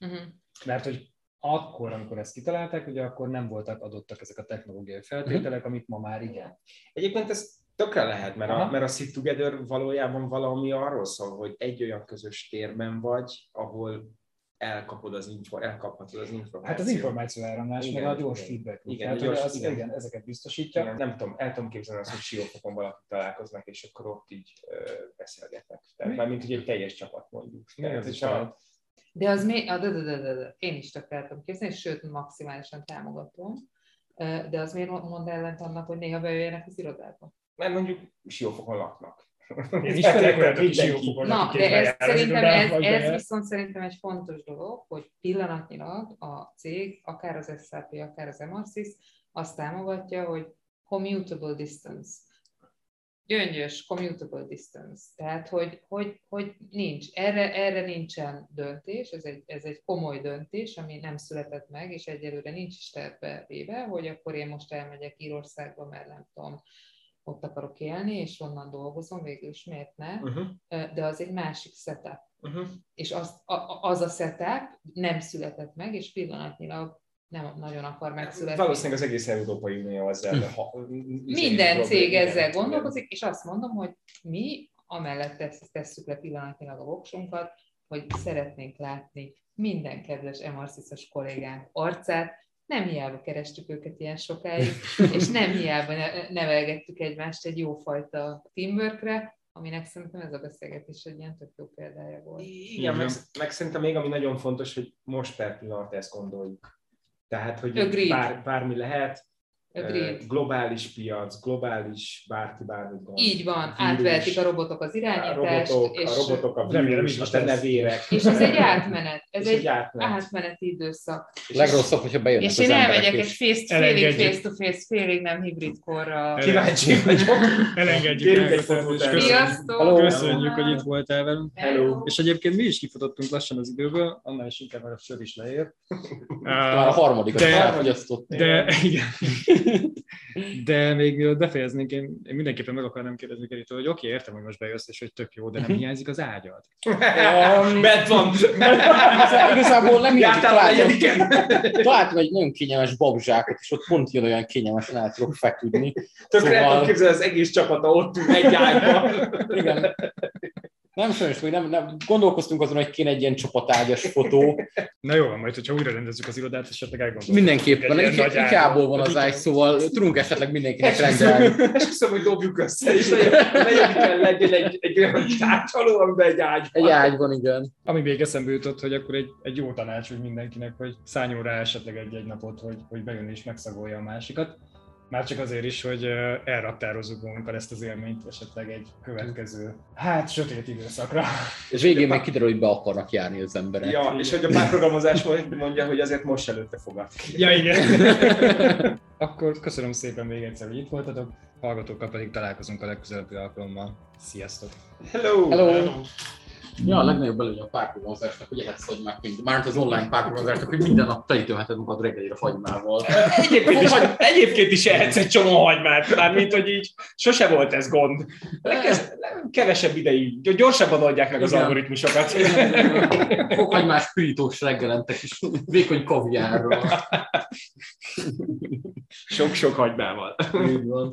Uh-huh. Mert hogy akkor, amikor ezt kitalálták, ugye akkor nem voltak adottak ezek a technológiai feltételek, amik ma már igen. Egyébként ez tökre lehet, mert a, mert a Sit Together valójában valami arról szól, hogy egy olyan közös térben vagy, ahol elkapod az info, elkaphatod az információt. Hát az információ áramlás, Igen, meg a gyors igen. feedback. Igen, Tehát, a gyors- az, igen. igen. ezeket biztosítja. Igen, nem tudom, el tudom képzelni azt, hogy siófokon valaki találkoznak, és akkor ott így ö, beszélgetnek. Tehát már mint hogy egy teljes csapat mondjuk. Tehát. De az még, a, de, de, de, de, de, én is tökre el tudom képzelni, sőt, maximálisan támogatom. De az miért mond ellent annak, hogy néha bejöjjenek az irodába? Mert mondjuk siófokon laknak. Én ismerek olyat, aki Mindenki. siófokon Na, de és ez szerintem, ez, ez viszont szerintem egy fontos dolog, hogy pillanatnyilag a cég, akár az SAP, akár az Emarsys azt támogatja, hogy commutable distance. Gyöngyös commutable distance. Tehát, hogy, hogy, hogy nincs. Erre, erre nincsen döntés, ez egy, ez egy komoly döntés, ami nem született meg, és egyelőre nincs is terve véve, hogy akkor én most elmegyek Írországba, mert nem tudom, ott akarok élni, és onnan dolgozom, végül is miért ne, Uh-huh. de az egy másik setup. Uh-huh. És az a, az a setup nem született meg, és pillanatnyilag nem nagyon akar megszületni. Valószínűleg az egész Európai Unió ezzel ha, Minden cég ezzel igen. gondolkozik, és azt mondom, hogy mi amellett tesz, tesszük le pillanatnyilag a voksunkat, hogy szeretnénk látni minden kedves emarciszos kollégánk arcát, nem hiába kerestük őket ilyen sokáig, <laughs> és nem hiába ne- nevelgettük egymást egy jófajta teamworkre, aminek szerintem ez a beszélgetés egy ilyen tök jó példája volt. Igen, meg, meg szerintem még ami nagyon fontos, hogy most per pillanat ezt gondoljuk. Tehát, hogy Agreed. bár, bármi lehet, Agreed. globális piac, globális bárki bármit gondol. Így van, Vírus, átvehetik a robotok az a irányítást, robotok, és, a robotok, a Remélem, vírus, így a is te lesz. nevérek. és ez egy átmenet, ez És egy egy átmenet. átmeneti időszak. Legrosszabb, hogyha bejönnek És az én elmegyek egy és face, félig face-to-face, félig nem hibrid korra. Kíváncsi vagyok. Elengedjük Kérünk egy fotót és köszönjük, köszönjük, hogy itt voltál velünk. Hello! És egyébként mi is kifutottunk lassan az időből, annál is inkább, mert a sör is leér. már a harmadikat De- elfogyasztott. De, igen. De még mielőtt befejeznénk, én, én mindenképpen meg akarnám kérdezni Keritől, hogy oké, értem, hogy most bejössz, és hogy tök jó, de nem hiányzik az ágyad. <laughs> Bent van. <laughs> Igazából nem a találtam, találtam egy nagyon kényelmes babzsákot, és ott pont jön olyan kényelmesen el tudok feküdni. Tökre Szóval- képzelni, az egész csapata ott ül egy ágyban. Igen. Nem sajnos, még nem, nem, gondolkoztunk azon, hogy kéne egy ilyen csapatágyas fotó. Na jó, majd hogyha újra rendezzük az irodát, esetleg elgondolunk. Mindenképpen, Egy ikából van az ágy, szóval tudunk esetleg mindenkinek rendelni. Esküszöm, hogy dobjuk össze, és negyediken legyen egy, egy olyan tárcsaló, amiben egy ágy van. Egy ágyban, igen. Ami még eszembe jutott, hogy akkor egy, egy jó tanács, hogy mindenkinek, hogy szálljon rá esetleg egy-egy napot, hogy, hogy bejön és megszagolja a másikat. Már csak azért is, hogy elraktározzuk magunkkal ezt az élményt esetleg egy következő, hát sötét időszakra. És végén meg kiderül, hogy be akarnak járni az emberek. Ja, és hogy a párprogramozás mondja, hogy azért most előtte fogad. Ja, igen. <laughs> Akkor köszönöm szépen még egyszer, hogy itt voltatok. Hallgatókkal pedig találkozunk a legközelebbi alkalommal. Sziasztok! Hello! Hello! Ja, a legnagyobb előny a párprogramozásnak, hogy ehetsz hagymát mind. Mármint az online párprogramozásnak, hogy minden nap telítőheted magad reggelire hagymával. Egyébként is, egyébként is ehetsz egy csomó hagymát, mármint, hogy így sose volt ez gond. Legkez, kevesebb ideig, gyorsabban adják meg az Igen. algoritmusokat. Fokhagymás pirítós reggelente kis vékony kaviárral. Sok-sok hagymával. Így van.